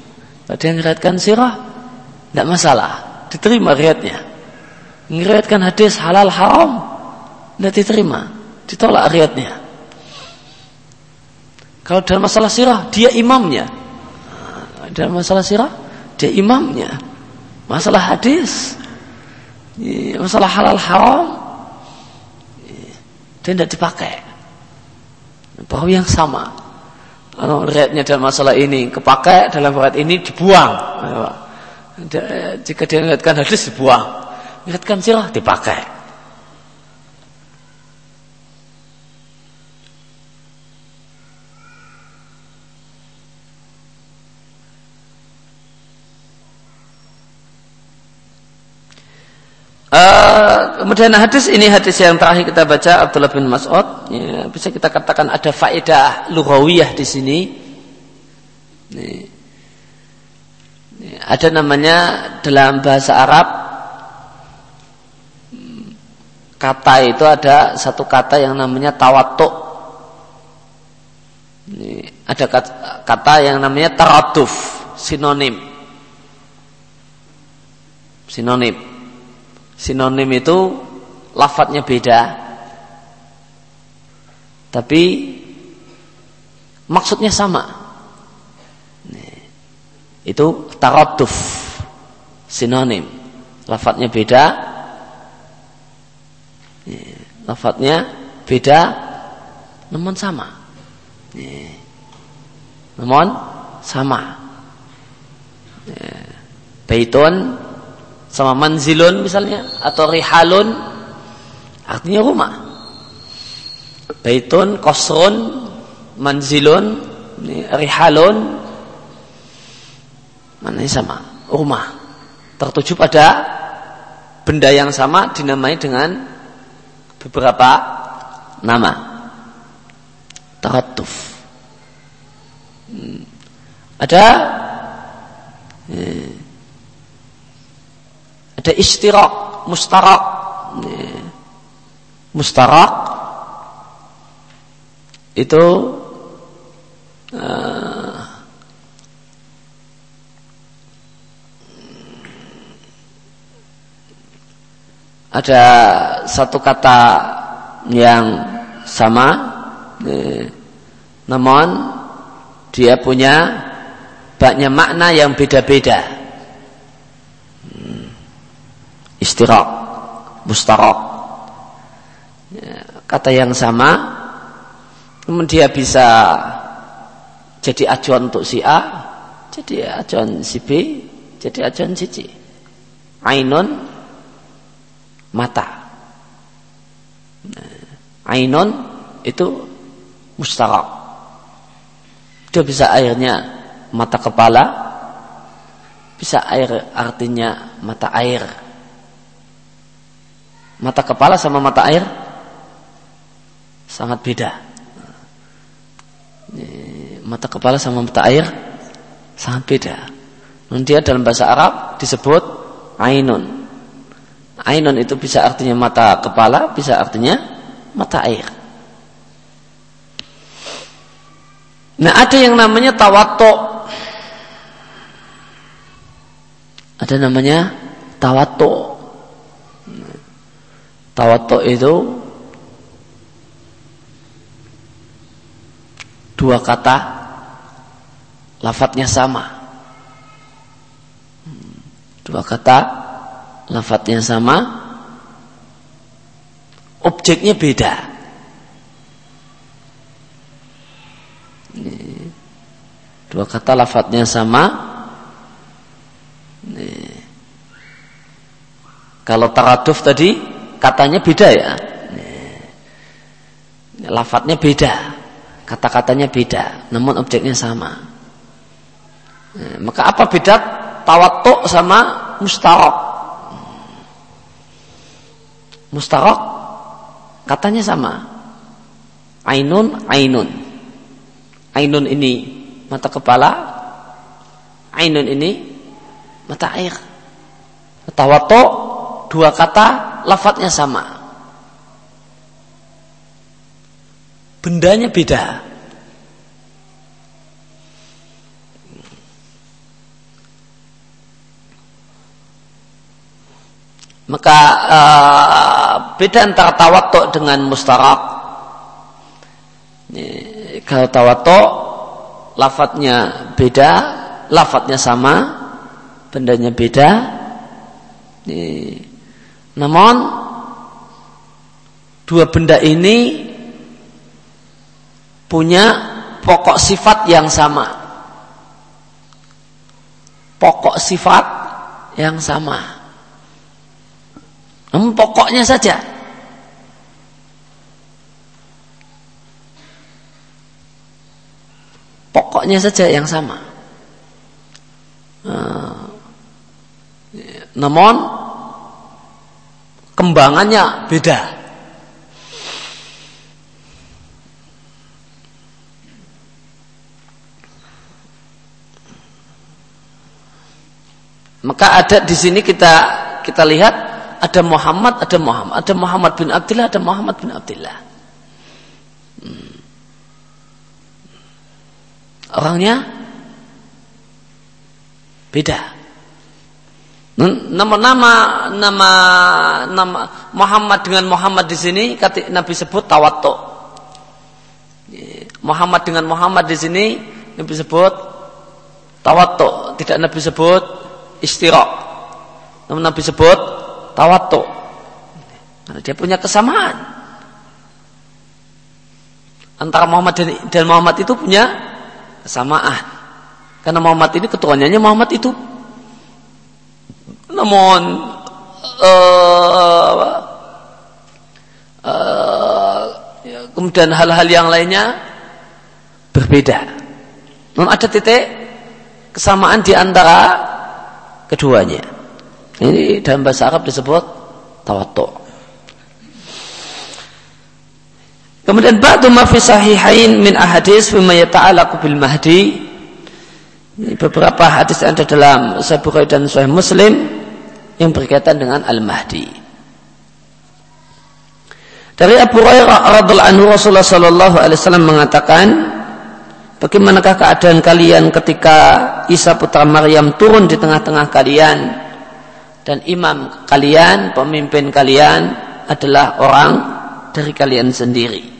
Speaker 1: Kalau dia ngeriatkan sirah, tidak masalah, diterima riatnya. Ngeriatkan hadis halal haram, tidak diterima, ditolak riatnya. Kalau dalam masalah sirah, dia imamnya. Dalam masalah sirah, dia imamnya. Masalah hadis, masalah halal haram, dia tidak dipakai. Bahwa yang sama. Kalau riatnya dalam masalah ini kepakai dalam riat ini dibuang. Jika dia hadis dibuang, melihatkan sirah dipakai. Uh, kemudian hadis ini hadis yang terakhir kita baca Abdullah bin Mas'ud ya, bisa kita katakan ada faedah lughawiyah di sini. Ini, ini, ada namanya dalam bahasa Arab kata itu ada satu kata yang namanya tawatuk. Ada kata, yang namanya taraduf, sinonim. Sinonim Sinonim itu lafadznya beda. Tapi maksudnya sama. Itu taraduf. Sinonim. Lafadznya beda. Lafadznya beda namun sama. Namun sama. Baitun sama manzilun misalnya atau rihalun artinya rumah baitun kosrun manzilun rihalun mana sama rumah tertuju pada benda yang sama dinamai dengan beberapa nama taratuf hmm. ada eh, ada istirak, mustarak. Mustarak itu uh, ada satu kata yang sama eh, namun dia punya banyak makna yang beda-beda istirak, mustarak. Ya, kata yang sama, kemudian dia bisa jadi acuan untuk si A, jadi acuan si B, jadi acuan si C. Ainun mata. Nah, ainun itu mustarak. Dia bisa airnya mata kepala, bisa air artinya mata air mata kepala sama mata air sangat beda. Mata kepala sama mata air sangat beda. Dan dia dalam bahasa Arab disebut ainun. Ainun itu bisa artinya mata kepala, bisa artinya mata air. Nah ada yang namanya tawato. Ada namanya tawato. Tawatuk itu dua kata lafadznya sama. Dua kata lafadznya sama, objeknya beda. Dua kata lafadznya sama. Kalau taraduf tadi katanya beda ya. Lafadznya beda, kata-katanya beda, namun objeknya sama. Maka apa beda tawatuk sama mustarok? Mustarok katanya sama. Ainun, ainun. Ainun ini mata kepala, ainun ini mata air. Tawatuk dua kata lafadznya sama. Bendanya beda. Maka uh, beda antara tawatuk dengan mustarak. Kalau tawatuk lafadznya beda, lafadznya sama, bendanya beda. Namun dua benda ini punya pokok sifat yang sama. Pokok sifat yang sama. Hmm, pokoknya saja. Pokoknya saja yang sama. Uh, namun kembangannya beda. Maka ada di sini kita kita lihat ada Muhammad, ada Muhammad, ada Muhammad bin Abdullah, ada Muhammad bin Abdullah. Hmm. Orangnya beda. Nama-nama nama nama Muhammad dengan Muhammad di sini kata Nabi sebut tawato. Muhammad dengan Muhammad di sini Nabi sebut tawato, tidak Nabi sebut istirak. Namun Nabi sebut tawatu. Karena dia punya kesamaan. Antara Muhammad dan, Muhammad itu punya kesamaan. Karena Muhammad ini keturunan Muhammad itu. Namun uh, uh, kemudian hal-hal yang lainnya berbeda. Namun ada titik kesamaan di antara keduanya. Ini dalam bahasa Arab disebut tawattu. Kemudian ba'du ma fi sahihain min ahadis bima yata'alaqu bil mahdi. Ini beberapa hadis yang ada dalam Sahih Bukhari dan Sahih Muslim yang berkaitan dengan Al-Mahdi. Dari Abu Hurairah radhiallahu anhu Rasulullah sallallahu alaihi wasallam mengatakan, "Bagaimanakah keadaan kalian ketika Isa putra Maryam turun di tengah-tengah kalian?" Dan imam kalian, pemimpin kalian adalah orang dari kalian sendiri.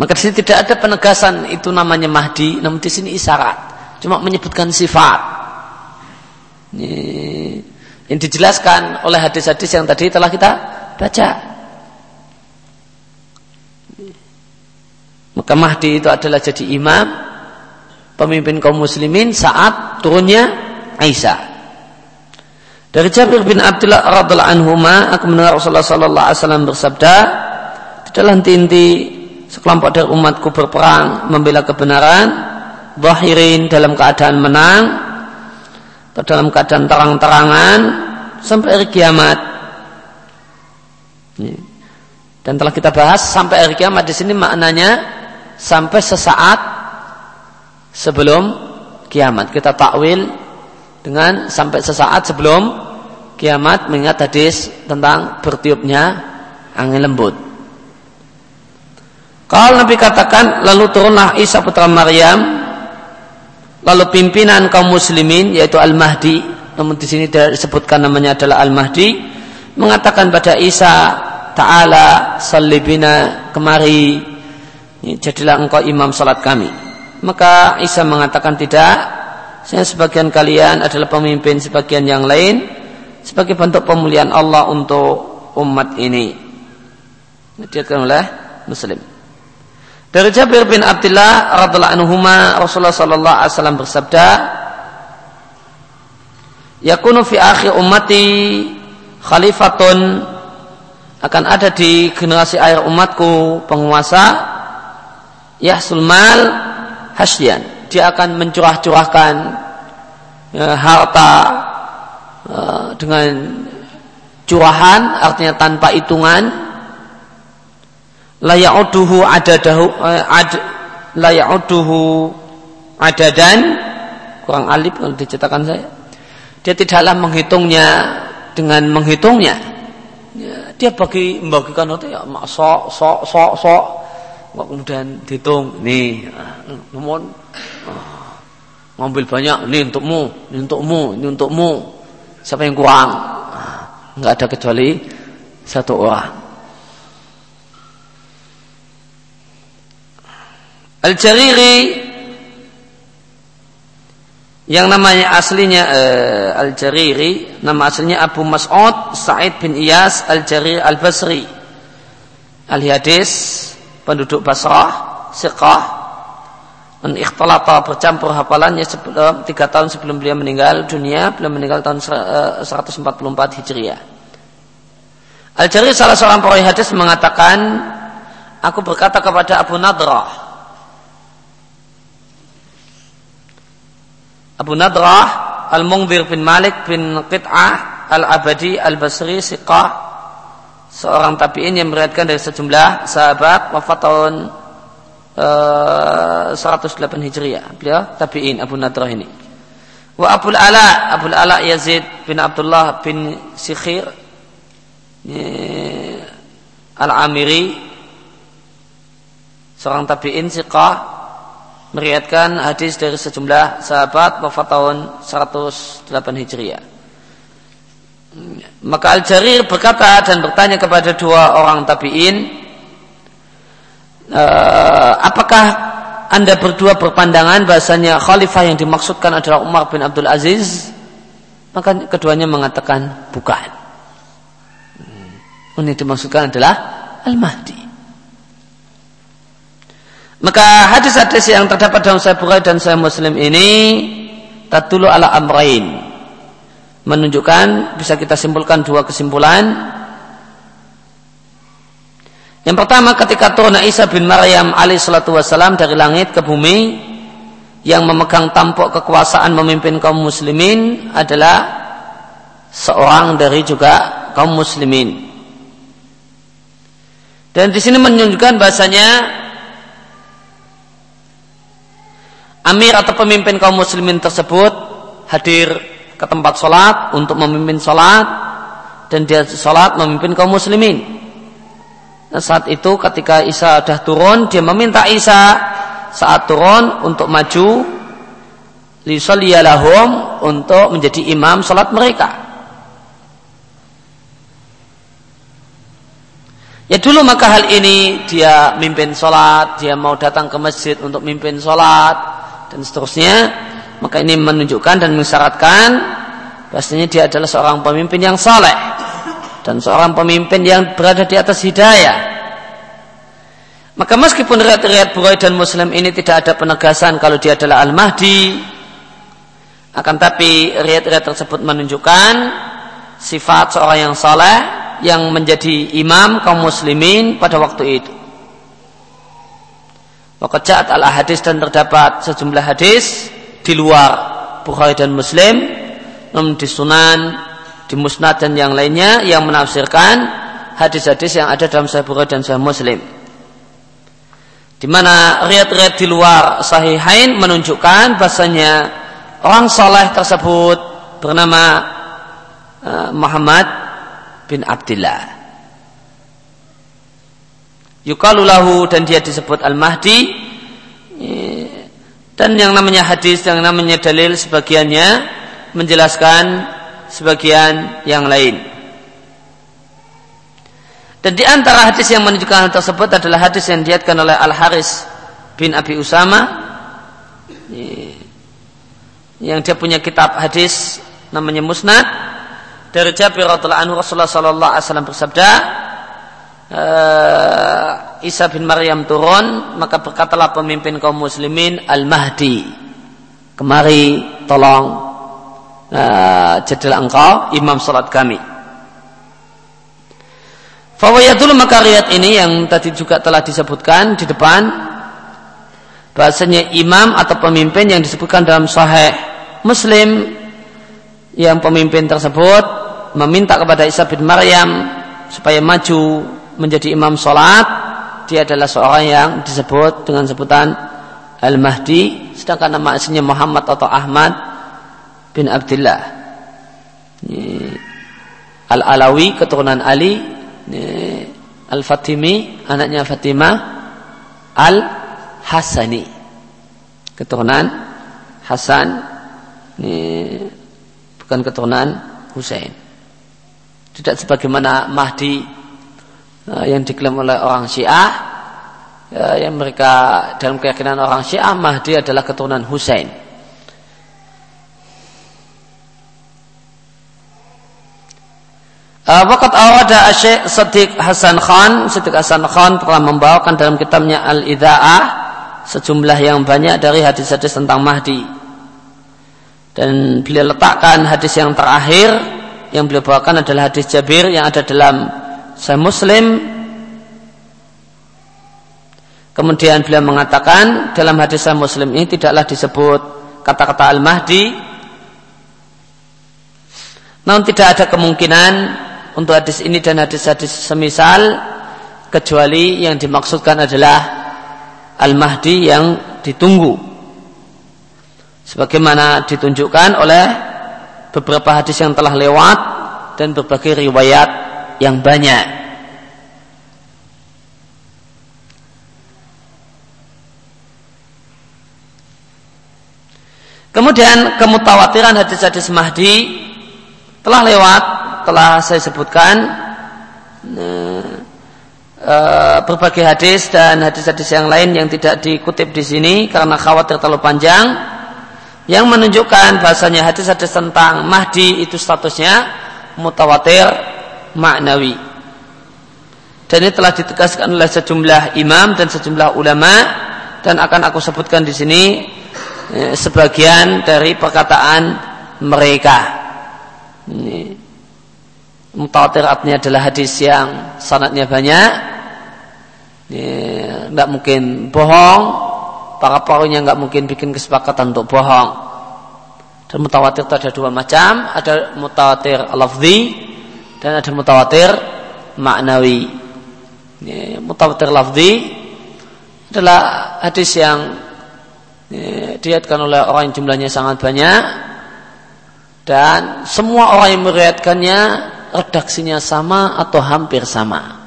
Speaker 1: Maka di sini tidak ada penegasan itu namanya Mahdi, namun di sini isyarat, cuma menyebutkan sifat. Ini, yang dijelaskan oleh hadis-hadis yang tadi telah kita baca. Maka Mahdi itu adalah jadi imam pemimpin kaum muslimin saat turunnya Aisyah. Dari Jabir bin Abdullah radhiallahu anhu aku mendengar Rasulullah sallallahu alaihi wasallam bersabda, "Tidaklah inti sekelompok dari umatku berperang membela kebenaran, zahirin dalam keadaan menang atau dalam keadaan terang-terangan sampai hari kiamat." Dan telah kita bahas sampai hari kiamat di sini maknanya sampai sesaat sebelum kiamat. Kita takwil dengan sampai sesaat sebelum kiamat mengingat hadis tentang bertiupnya angin lembut. Kalau Nabi katakan lalu turunlah Isa putra Maryam lalu pimpinan kaum muslimin yaitu Al-Mahdi namun di sini disebutkan namanya adalah Al-Mahdi mengatakan pada Isa Ta'ala salibina kemari jadilah engkau imam salat kami. Maka Isa mengatakan tidak, saya sebagian kalian adalah pemimpin sebagian yang lain sebagai bentuk pemulihan Allah untuk umat ini. Dikatakan oleh Muslim. Dari Jabir bin Abdullah radhiallahu anhu Rasulullah sallallahu alaihi wasallam bersabda, "Yakunu fi akhir ummati khalifatun akan ada di generasi akhir umatku penguasa yahsul mal hasyian dia akan mencurah-curahkan ya, harta uh, dengan curahan artinya tanpa hitungan. La ya'uduhu adadahu uh, ad la ya'uduhu adadan. Kurang alif kalau dicetakan saya. Dia tidaklah menghitungnya dengan menghitungnya. Ya, dia bagi membagikan itu ya sok sok sok sok kemudian dihitung? Nih namun ngambil banyak ini untukmu ini untukmu ini untukmu. Siapa yang kurang? Nggak ada kecuali satu orang. Al-Jariri yang namanya aslinya uh, Al-Jariri nama aslinya Abu Mas'ud Sa'id bin Iyas Al-Jariri Al-Basri. Al-Hadis penduduk Basrah Siqah dan ikhtalata bercampur hafalannya sebelum tiga tahun sebelum beliau meninggal dunia beliau meninggal tahun 144 eh, hijriah. Al-Jari salah seorang perawi hadis mengatakan aku berkata kepada Abu Nadrah. Abu Nadrah Al-Mungdir bin Malik bin Qit'ah Al-Abadi Al-Basri Siqah seorang tabi'in yang meriwayatkan dari sejumlah sahabat wafat tahun 108 eh, Hijriah. Beliau tabi'in Abu Nadrah ini. Wa Abul Ala, Abul Ala Yazid bin Abdullah bin Sikhir Al-Amiri seorang tabi'in siqah meriatkan hadis dari sejumlah sahabat wafat tahun 108 Hijriah. Maka Al-Jarir berkata dan bertanya kepada dua orang tabi'in uh, apakah anda berdua berpandangan bahasanya khalifah yang dimaksudkan adalah Umar bin Abdul Aziz? Maka keduanya mengatakan bukan. Hmm. Ini dimaksudkan adalah Al-Mahdi. Maka hadis-hadis yang terdapat dalam Sahih Bukhari dan Sahih Muslim ini tatulu ala amrain menunjukkan bisa kita simpulkan dua kesimpulan yang pertama ketika turun Isa bin Maryam alaihissalatu wassalam dari langit ke bumi yang memegang tampuk kekuasaan memimpin kaum muslimin adalah seorang dari juga kaum muslimin. Dan di sini menunjukkan bahasanya amir atau pemimpin kaum muslimin tersebut hadir ke tempat sholat untuk memimpin sholat dan dia sholat memimpin kaum muslimin. Nah, saat itu ketika Isa sudah turun, dia meminta Isa saat turun untuk maju lisoliyalahum untuk menjadi imam sholat mereka. Ya dulu maka hal ini dia mimpin sholat, dia mau datang ke masjid untuk mimpin sholat dan seterusnya. Maka ini menunjukkan dan mensyaratkan bahasanya dia adalah seorang pemimpin yang saleh dan seorang pemimpin yang berada di atas hidayah. Maka meskipun riwayat-riwayat Bukhari dan Muslim ini tidak ada penegasan kalau dia adalah Al-Mahdi, akan tapi riwayat-riwayat tersebut menunjukkan sifat seorang yang saleh yang menjadi imam kaum muslimin pada waktu itu. Waqat al hadis dan terdapat sejumlah hadis di luar Bukhari dan Muslim namun di Sunan di musnad dan yang lainnya yang menafsirkan hadis-hadis yang ada dalam Sahih Bukhari dan Sahih Muslim. Di mana riat-riat di luar sahihain menunjukkan bahasanya orang soleh tersebut bernama uh, Muhammad bin Abdullah. Yukalulahu dan dia disebut Al-Mahdi dan yang namanya hadis yang namanya dalil sebagiannya menjelaskan sebagian yang lain. Dan di antara hadis yang menunjukkan hal tersebut adalah hadis yang diatkan oleh Al Haris bin Abi Usama yang dia punya kitab hadis namanya Musnad dari Jabir radhiallahu anhu Rasulullah wasallam bersabda uh, Isa bin Maryam turun maka berkatalah pemimpin kaum muslimin Al-Mahdi kemari tolong uh, jadilah engkau imam salat kami. Fawayatul maka riat ini yang tadi juga telah disebutkan di depan bahasanya imam atau pemimpin yang disebutkan dalam sahih Muslim yang pemimpin tersebut meminta kepada Isa bin Maryam supaya maju menjadi imam salat dia adalah seorang yang disebut dengan sebutan Al-Mahdi sedangkan nama aslinya Muhammad atau Ahmad bin Abdullah Al-Alawi keturunan Ali Al-Fatimi anaknya Fatimah Al-Hasani. Keturunan Hasan ini bukan keturunan Husain. Tidak sebagaimana Mahdi yang diklaim oleh orang Syiah uh, yang mereka dalam keyakinan orang Syiah Mahdi adalah keturunan Husain. Uh, Wakat awada Syekh Sadiq Hasan Khan Sadiq Hasan Khan telah membawakan dalam kitabnya Al-Idha'ah sejumlah yang banyak dari hadis-hadis tentang Mahdi dan beliau letakkan hadis yang terakhir yang beliau bawakan adalah hadis Jabir yang ada dalam Sahih Muslim. Kemudian beliau mengatakan dalam hadis Sahih Muslim ini tidaklah disebut kata-kata Al-Mahdi. Namun tidak ada kemungkinan untuk hadis ini dan hadis-hadis semisal kecuali yang dimaksudkan adalah Al-Mahdi yang ditunggu. Sebagaimana ditunjukkan oleh beberapa hadis yang telah lewat dan berbagai riwayat yang banyak. Kemudian kemutawatiran hadis-hadis Mahdi telah lewat telah saya sebutkan uh, berbagai hadis dan hadis-hadis yang lain yang tidak dikutip di sini karena khawatir terlalu panjang yang menunjukkan bahasanya hadis-hadis tentang Mahdi itu statusnya mutawatir maknawi dan ini telah ditegaskan oleh sejumlah imam dan sejumlah ulama dan akan aku sebutkan di sini eh, sebagian dari perkataan mereka ini Mutawatir artinya adalah hadis yang sanatnya banyak. Tidak mungkin bohong. Para perawinya nggak mungkin bikin kesepakatan untuk bohong. Dan mutawatir itu ada dua macam. Ada mutawatir lafzi dan ada mutawatir maknawi. Ini, mutawatir lafzi adalah hadis yang dilihatkan oleh orang yang jumlahnya sangat banyak dan semua orang yang meriatkannya redaksinya sama atau hampir sama.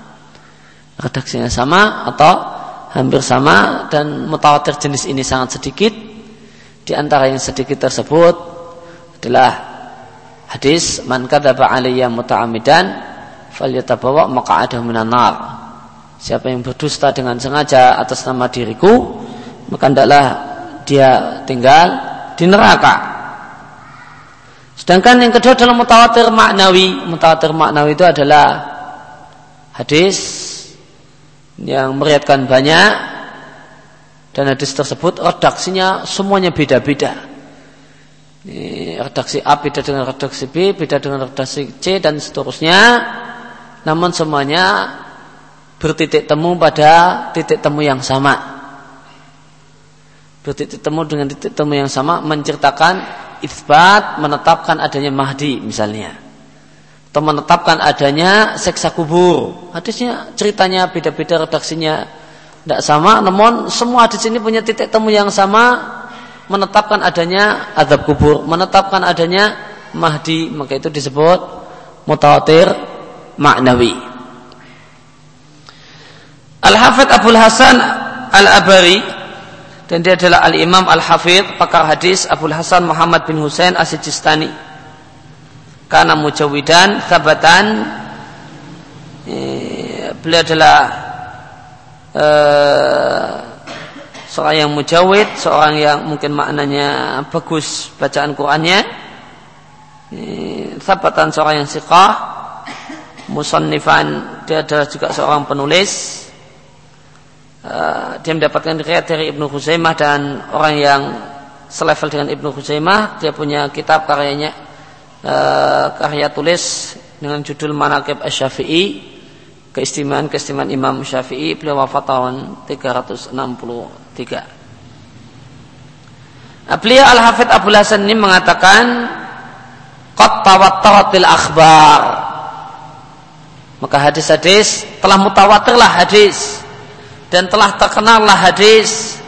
Speaker 1: Redaksinya sama atau hampir sama dan mutawatir jenis ini sangat sedikit. Di antara yang sedikit tersebut adalah hadis man kadzaba alayya muta'ammidan falyatabawa maq'adahu minan nar. Siapa yang berdusta dengan sengaja atas nama diriku, maka hendaklah dia tinggal di neraka. Sedangkan yang kedua adalah mutawatir maknawi. Mutawatir maknawi itu adalah hadis yang meriatkan banyak dan hadis tersebut redaksinya semuanya beda-beda. Redaksi A beda dengan redaksi B, beda dengan redaksi C dan seterusnya. Namun semuanya bertitik temu pada titik temu yang sama. Bertitik temu dengan titik temu yang sama menceritakan isbat menetapkan adanya Mahdi misalnya atau menetapkan adanya seksa kubur hadisnya ceritanya beda-beda redaksinya tidak sama namun semua hadis ini punya titik temu yang sama menetapkan adanya azab kubur menetapkan adanya Mahdi maka itu disebut mutawatir maknawi. Al-Hafidh Abdul Hasan Al-Abari dan dia adalah al-imam al-hafidh pakar hadis Abu Hasan Muhammad bin Husain As-Sijistani. Karena mujawidan sabatan eh, beliau adalah eh, seorang yang mujawid seorang yang mungkin maknanya bagus bacaan Qurannya. Eh, sabatan seorang yang siqah. Musannifan dia adalah juga seorang penulis. Uh, dia mendapatkan riwayat dari Ibnu Huzaimah dan orang yang selevel dengan Ibnu Huzaimah dia punya kitab karyanya uh, karya tulis dengan judul Manaqib Asy-Syafi'i keistimewaan keistimewaan Imam Syafi'i. Beliau wafat tahun 363 nah, beliau Al-Hafidh Abu Hasan ini mengatakan qad tawattaratil akhbar. Maka hadis-hadis telah mutawatirlah hadis dan telah terkenallah hadis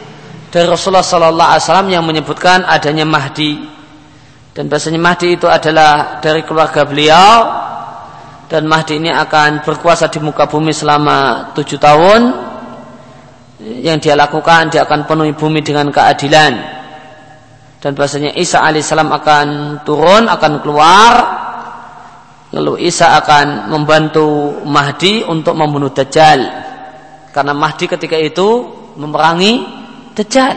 Speaker 1: dari Rasulullah Sallallahu Alaihi Wasallam yang menyebutkan adanya Mahdi. Dan bahasanya Mahdi itu adalah dari keluarga beliau dan Mahdi ini akan berkuasa di muka bumi selama tujuh tahun yang dia lakukan dia akan penuhi bumi dengan keadilan. Dan bahasanya Isa alaihissalam akan turun akan keluar. Lalu Isa akan membantu Mahdi untuk membunuh Dajjal. Karena Mahdi ketika itu memerangi Dajjal.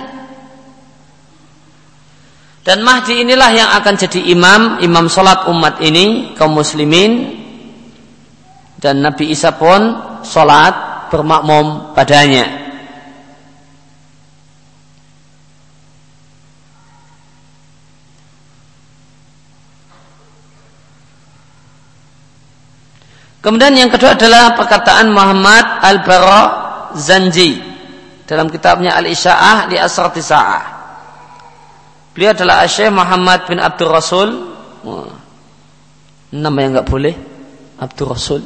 Speaker 1: Dan Mahdi inilah yang akan jadi imam imam solat umat ini kaum muslimin. Dan Nabi Isa pun solat bermakmum padanya Kemudian yang kedua adalah perkataan Muhammad Al-Bara Zanji dalam kitabnya Al-Isya'ah di Asrati Sa'ah. Beliau adalah Syekh Muhammad bin Abdul Rasul. Nama yang enggak boleh. Abdul Rasul.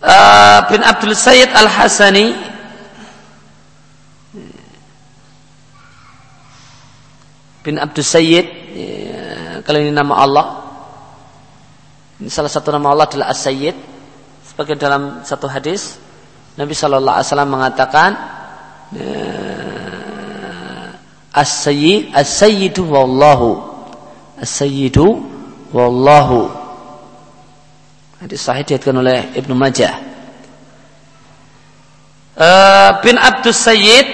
Speaker 1: Uh, bin Abdul Sayyid Al-Hasani bin Abdul Sayyid ya, kalau ini nama Allah salah satu nama Allah adalah As-Sayyid. Sebagai dalam satu hadis, Nabi Shallallahu Alaihi Wasallam mengatakan, As-Sayyid, As-Sayyidu wallahu, As-Sayyidu wallahu. Hadis sahih diatkan oleh Ibnu Majah. Uh, bin Abdus Sayyid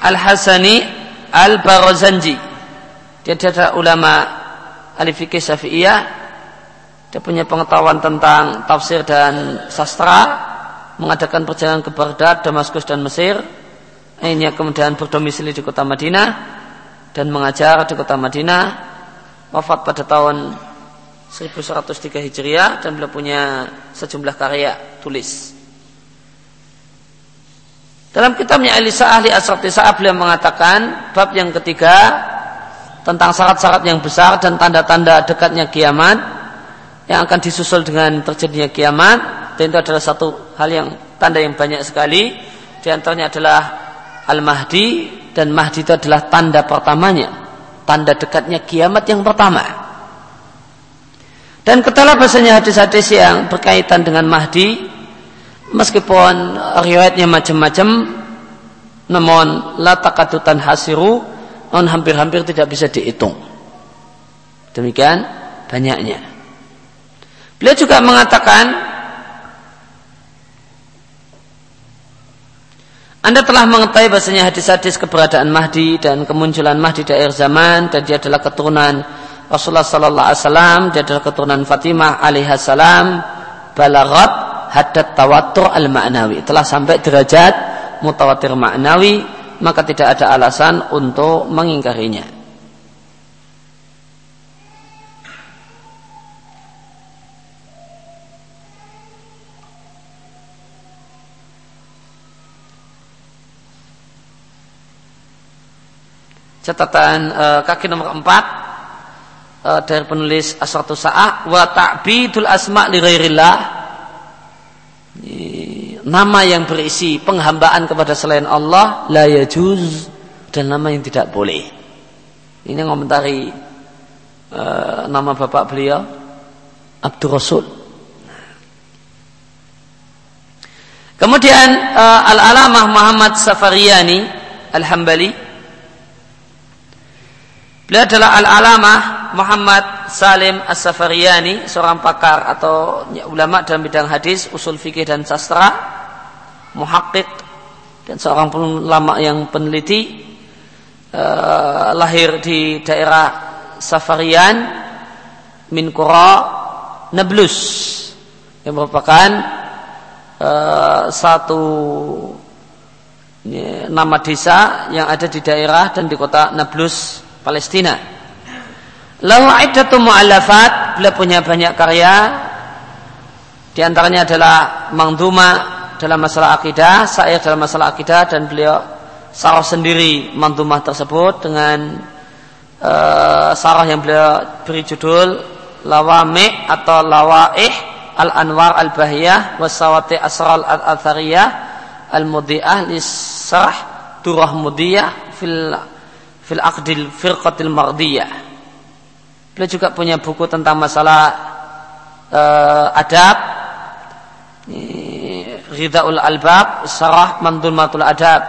Speaker 1: Al-Hasani Al-Barazanji. Dia adalah ulama ahli fikih Syafi'iyah dia punya pengetahuan tentang tafsir dan sastra, mengadakan perjalanan ke Baghdad, Damaskus dan Mesir. Akhirnya kemudian berdomisili di kota Madinah dan mengajar di kota Madinah. Wafat pada tahun 1103 Hijriah dan beliau punya sejumlah karya tulis. Dalam kitabnya Elisa Ahli Asrati Sa'ab beliau mengatakan bab yang ketiga tentang syarat-syarat yang besar dan tanda-tanda dekatnya kiamat yang akan disusul dengan terjadinya kiamat. Dan itu adalah satu hal yang tanda yang banyak sekali. Di antaranya adalah Al-Mahdi. Dan Mahdi itu adalah tanda pertamanya. Tanda dekatnya kiamat yang pertama. Dan ketalah bahasanya hadis-hadis yang berkaitan dengan Mahdi. Meskipun riwayatnya macam-macam namun la takatutan hasiru namun hampir-hampir tidak bisa dihitung. Demikian banyaknya Beliau juga mengatakan Anda telah mengetahui bahasanya hadis-hadis keberadaan Mahdi dan kemunculan Mahdi di akhir zaman dan dia adalah keturunan Rasulullah sallallahu alaihi wasallam, dia adalah keturunan Fatimah alaihi salam, balagat hadat tawatur al-ma'nawi. Telah sampai derajat mutawatir ma'nawi, maka tidak ada alasan untuk mengingkarinya. Catatan uh, kaki nomor empat uh, dari penulis Asratu Sa'ah wa ta'bidul asma' li ghairillah. Nama yang berisi penghambaan kepada selain Allah la yajuz dan nama yang tidak boleh. Ini komentari uh, nama bapak beliau Abdul Rasul. Kemudian uh, Al-Alamah Muhammad Safariyani Al-Hambali Beliau adalah Al-Alamah Muhammad Salim As-Safariyani, seorang pakar atau ulama dalam bidang hadis, usul fikih dan sastra, muhakkik dan seorang ulama yang peneliti uh, lahir di daerah Safarian min Qura Nablus yang merupakan uh, satu nama desa yang ada di daerah dan di kota Nablus Palestina. Lahu iddatu mu'allafat, beliau punya banyak karya. Di antaranya adalah Mangduma dalam masalah akidah, saya dalam masalah akidah dan beliau sarah sendiri Mangdumah tersebut dengan uh, sarah yang beliau beri judul Lawami atau Lawaih Al-Anwar Al-Bahiyah Wasawati Asral Al-Athariyah Al-Mudi'ah Lisarah Durah Mudiyah Fil fil aqdil firqatil mardiyah. Beliau juga punya buku tentang masalah uh, adab, Ghidaul Albab Sarah Mamdulmatul Adab.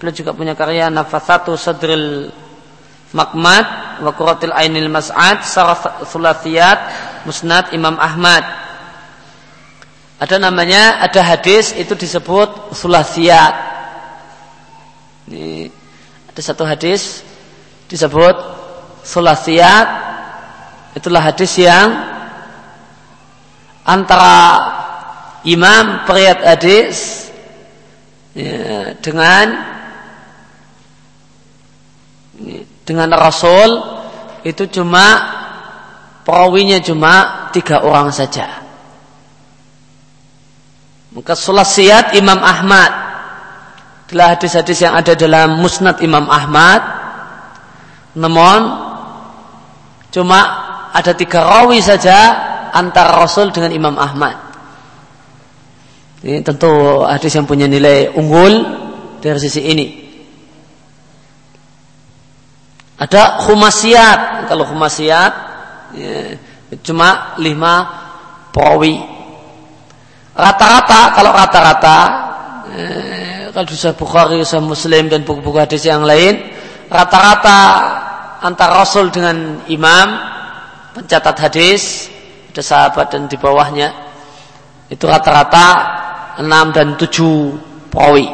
Speaker 1: Beliau juga punya karya Nafathatu Sadril Makmad wa Quratil Ainil Mas'ad Sarah Thulathiyat Musnad Imam Ahmad. Ada namanya ada hadis itu disebut Thulathiyat ini ada satu hadis disebut Thulathiyat itulah hadis yang antara imam periat hadis ya, dengan dengan Rasul itu cuma perawinya cuma tiga orang saja. Maka sulasiat Imam Ahmad adalah hadis-hadis yang ada dalam musnad Imam Ahmad. Namun cuma ada tiga rawi saja antara Rasul dengan Imam Ahmad. Ini tentu hadis yang punya nilai unggul dari sisi ini. Ada khumasiat. Kalau khumasiat ya, cuma lima perawi. Rata-rata kalau rata-rata ya, kalau bisa Bukhari, bisa Muslim dan buku-buku hadis yang lain, rata-rata antara Rasul dengan imam pencatat hadis ada sahabat dan di bawahnya itu rata-rata enam dan tujuh perawi.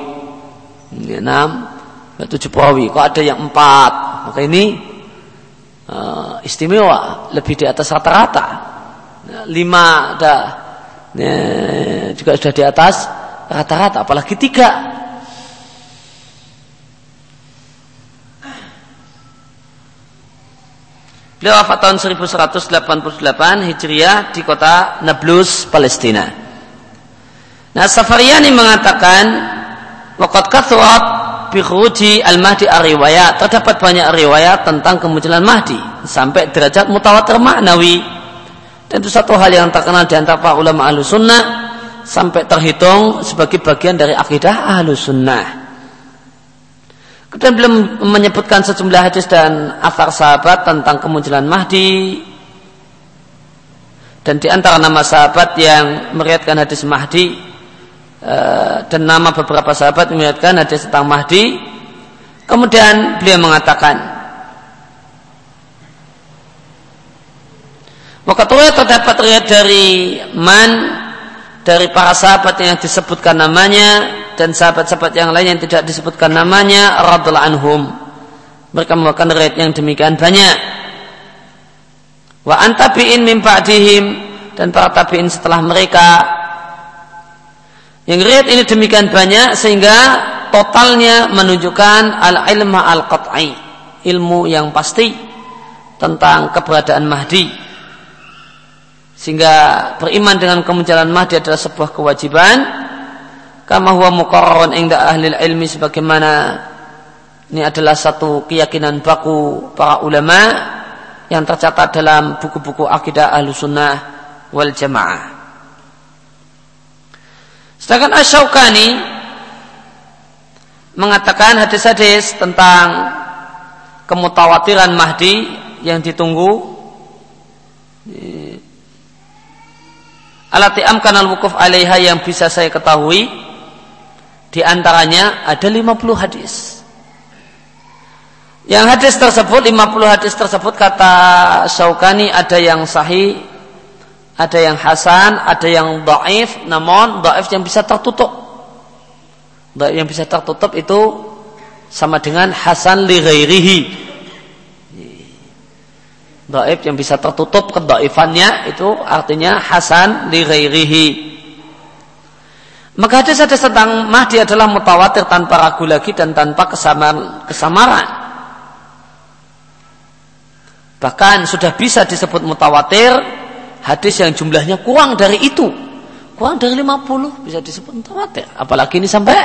Speaker 1: enam dan tujuh perawi. Kok ada yang empat maka ini uh, istimewa, lebih di atas rata-rata. Lima ada ya, juga sudah di atas rata-rata, apalagi tiga. Beliau wafat tahun 1188 Hijriah di kota Nablus, Palestina. Nah, Safariani mengatakan Waqat kathurat bikhuji al-mahdi ar-riwayat. Terdapat banyak riwayat tentang kemunculan Mahdi. Sampai derajat mutawatir maknawi. Dan itu satu hal yang terkenal di antara para ulama ahlu sunnah. Sampai terhitung sebagai bagian dari akidah ahlu sunnah. Kemudian belum menyebutkan sejumlah hadis dan afar sahabat tentang kemunculan Mahdi. Dan di antara nama sahabat yang meriatkan hadis Mahdi Eh, dan nama beberapa sahabat melihatkan hadis tentang Mahdi. Kemudian beliau mengatakan, maka terdapat riwayat dari man dari para sahabat yang disebutkan namanya dan sahabat-sahabat yang lain yang tidak disebutkan namanya radhiallahu anhum. Mereka membawakan riwayat yang demikian banyak. Wa antabiin min ba'dihim dan para tabiin setelah mereka yang riwayat ini demikian banyak sehingga totalnya menunjukkan al-ilma al-qat'i, ilmu yang pasti tentang keberadaan Mahdi. Sehingga beriman dengan kemunculan Mahdi adalah sebuah kewajiban kama huwa muqarrarun inda ahli ilmi sebagaimana ini adalah satu keyakinan baku para ulama yang tercatat dalam buku-buku akidah ahlu sunnah wal jamaah. Sedangkan Asyaukani mengatakan hadis-hadis tentang kemutawatiran Mahdi yang ditunggu alati amkan al wukuf alaiha yang bisa saya ketahui di antaranya ada 50 hadis. Yang hadis tersebut 50 hadis tersebut kata Syaukani ada yang sahih ada yang hasan, ada yang daif, namun daif yang bisa tertutup. Daif yang bisa tertutup itu sama dengan hasan li ghairihi. Daif yang bisa tertutup kedaifannya itu artinya hasan li ghairihi. Maka hadis hadis tentang Mahdi adalah mutawatir tanpa ragu lagi dan tanpa kesamaran. kesamaran. Bahkan sudah bisa disebut mutawatir hadis yang jumlahnya kurang dari itu kurang dari 50 bisa disebut mutawatir apalagi ini sampai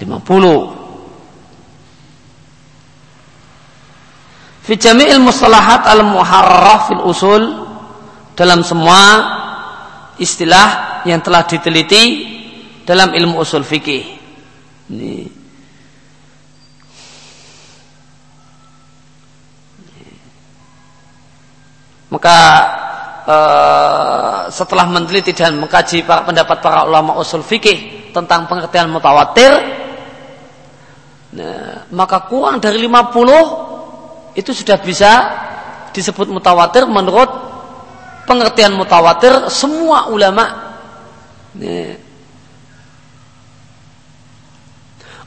Speaker 1: 50 Fi jami'il mustalahat al-muharraf fil usul dalam semua istilah yang telah diteliti dalam ilmu usul fikih. Ini. Maka uh, setelah meneliti dan mengkaji para pendapat para ulama usul fikih tentang pengertian mutawatir nah, maka kurang dari 50 itu sudah bisa disebut mutawatir menurut pengertian mutawatir semua ulama nah.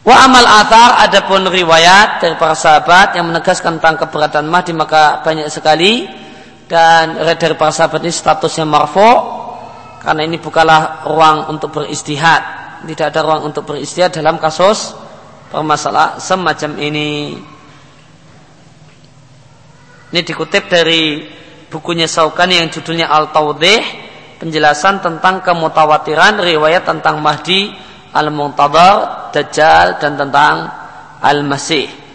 Speaker 1: Wa amal athar adapun riwayat dari para sahabat yang menegaskan tentang keberadaan Mahdi maka banyak sekali. Dan dari para sahabat ini statusnya marfu karena ini bukanlah ruang untuk beristihad. Tidak ada ruang untuk beristihad dalam kasus permasalahan semacam ini. Ini dikutip dari bukunya Saukani yang judulnya Al-Tawdih penjelasan tentang kemutawatiran riwayat tentang Mahdi Al-Muntadhar, Dajjal dan tentang Al-Masih.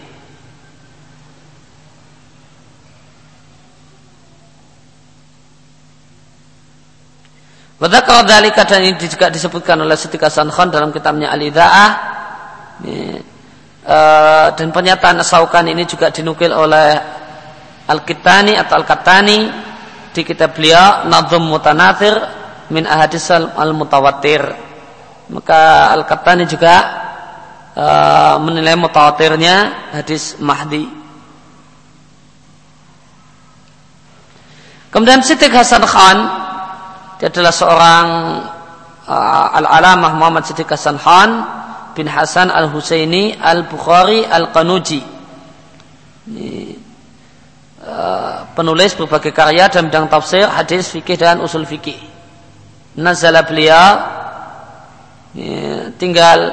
Speaker 1: Wadakar dalika dan ini juga disebutkan oleh Siti Hasan Khan dalam kitabnya Al-Idha'ah. Uh, dan pernyataan Asaukan ini juga dinukil oleh Al-Kitani atau Al-Katani di kitab beliau Nadhum Mutanathir min Ahadis Al-Mutawatir maka Al-Qattani juga uh, menilai mutawatirnya hadis Mahdi. Kemudian Siti Hasan Khan dia adalah seorang uh, al-alamah Muhammad Siti Hasan Khan bin Hasan al-Husaini al-Bukhari al-Qanuji. Ini, uh, penulis berbagai karya dalam bidang tafsir, hadis, fikih dan usul fikih. Nazala beliau ya, tinggal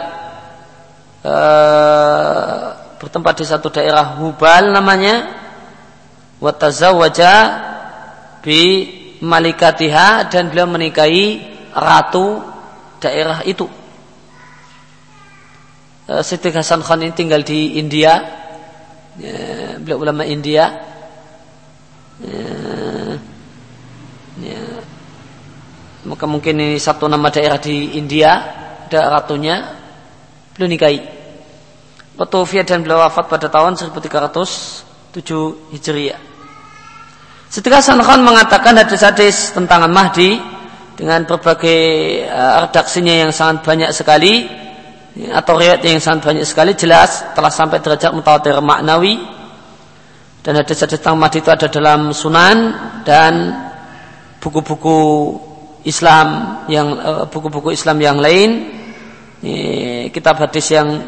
Speaker 1: uh, bertempat di satu daerah Hubal namanya. Wajah bi malikatiha dan beliau menikahi ratu daerah itu. Uh, Siti Hasan Khan ini tinggal di India. Ya, beliau ulama India. Ya, ya, maka mungkin ini satu nama daerah di India ada ratunya beliau nikahi. Watufiyah dan beliau wafat pada tahun 1307 Hijriah. Setelah Hasan Khan mengatakan hadis-hadis tentang Mahdi dengan berbagai uh, redaksinya yang sangat banyak sekali atau riwayat yang sangat banyak sekali jelas telah sampai derajat mutawatir maknawi dan hadis-hadis tentang Mahdi itu ada dalam Sunan dan buku-buku Islam yang uh, buku-buku Islam yang lain kitab hadis yang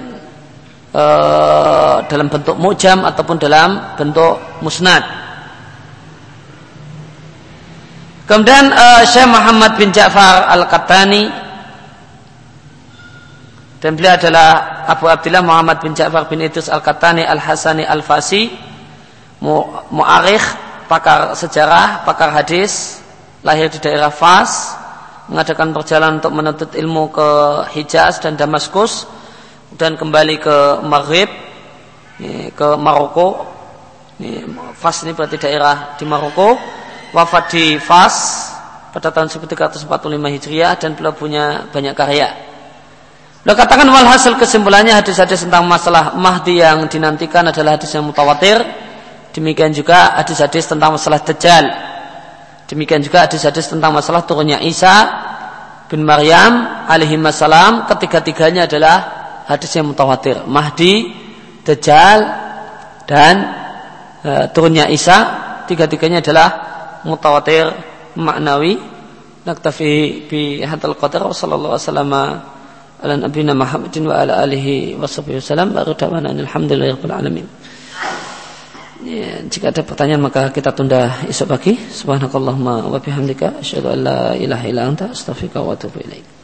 Speaker 1: uh, dalam bentuk mujam ataupun dalam bentuk musnad. Kemudian uh, Syekh Muhammad bin Ja'far Al-Qattani dan beliau adalah Abu Abdullah Muhammad bin Ja'far bin Idris Al-Qattani Al-Hasani Al-Fasi mu'arikh pakar sejarah, pakar hadis lahir di daerah Fas mengadakan perjalanan untuk menuntut ilmu ke Hijaz dan Damaskus dan kembali ke Maghrib ke Maroko. Fas ini berarti daerah di Maroko. Wafat di Fas pada tahun 1345 Hijriah dan beliau punya banyak karya. Beliau katakan walhasil kesimpulannya hadis-hadis tentang masalah Mahdi yang dinantikan adalah hadis yang mutawatir. Demikian juga hadis-hadis tentang masalah Dajjal Demikian juga hadis-hadis tentang masalah turunnya Isa bin Maryam alaihi salam ketiga-tiganya adalah hadis yang mutawatir. Mahdi, Dajjal dan e, turunnya Isa tiga-tiganya adalah mutawatir maknawi. Naktafi bi hadal qadar wa sallallahu wasallam ala nabiyina Muhammadin wa ala alihi wasallam. Baru dawana alhamdulillahirabbil alamin. Ya, jika ada pertanyaan maka kita tunda esok pagi. Subhanakallahumma wa bihamdika asyhadu an la ilaha illa anta astaghfiruka wa atubu ilaik.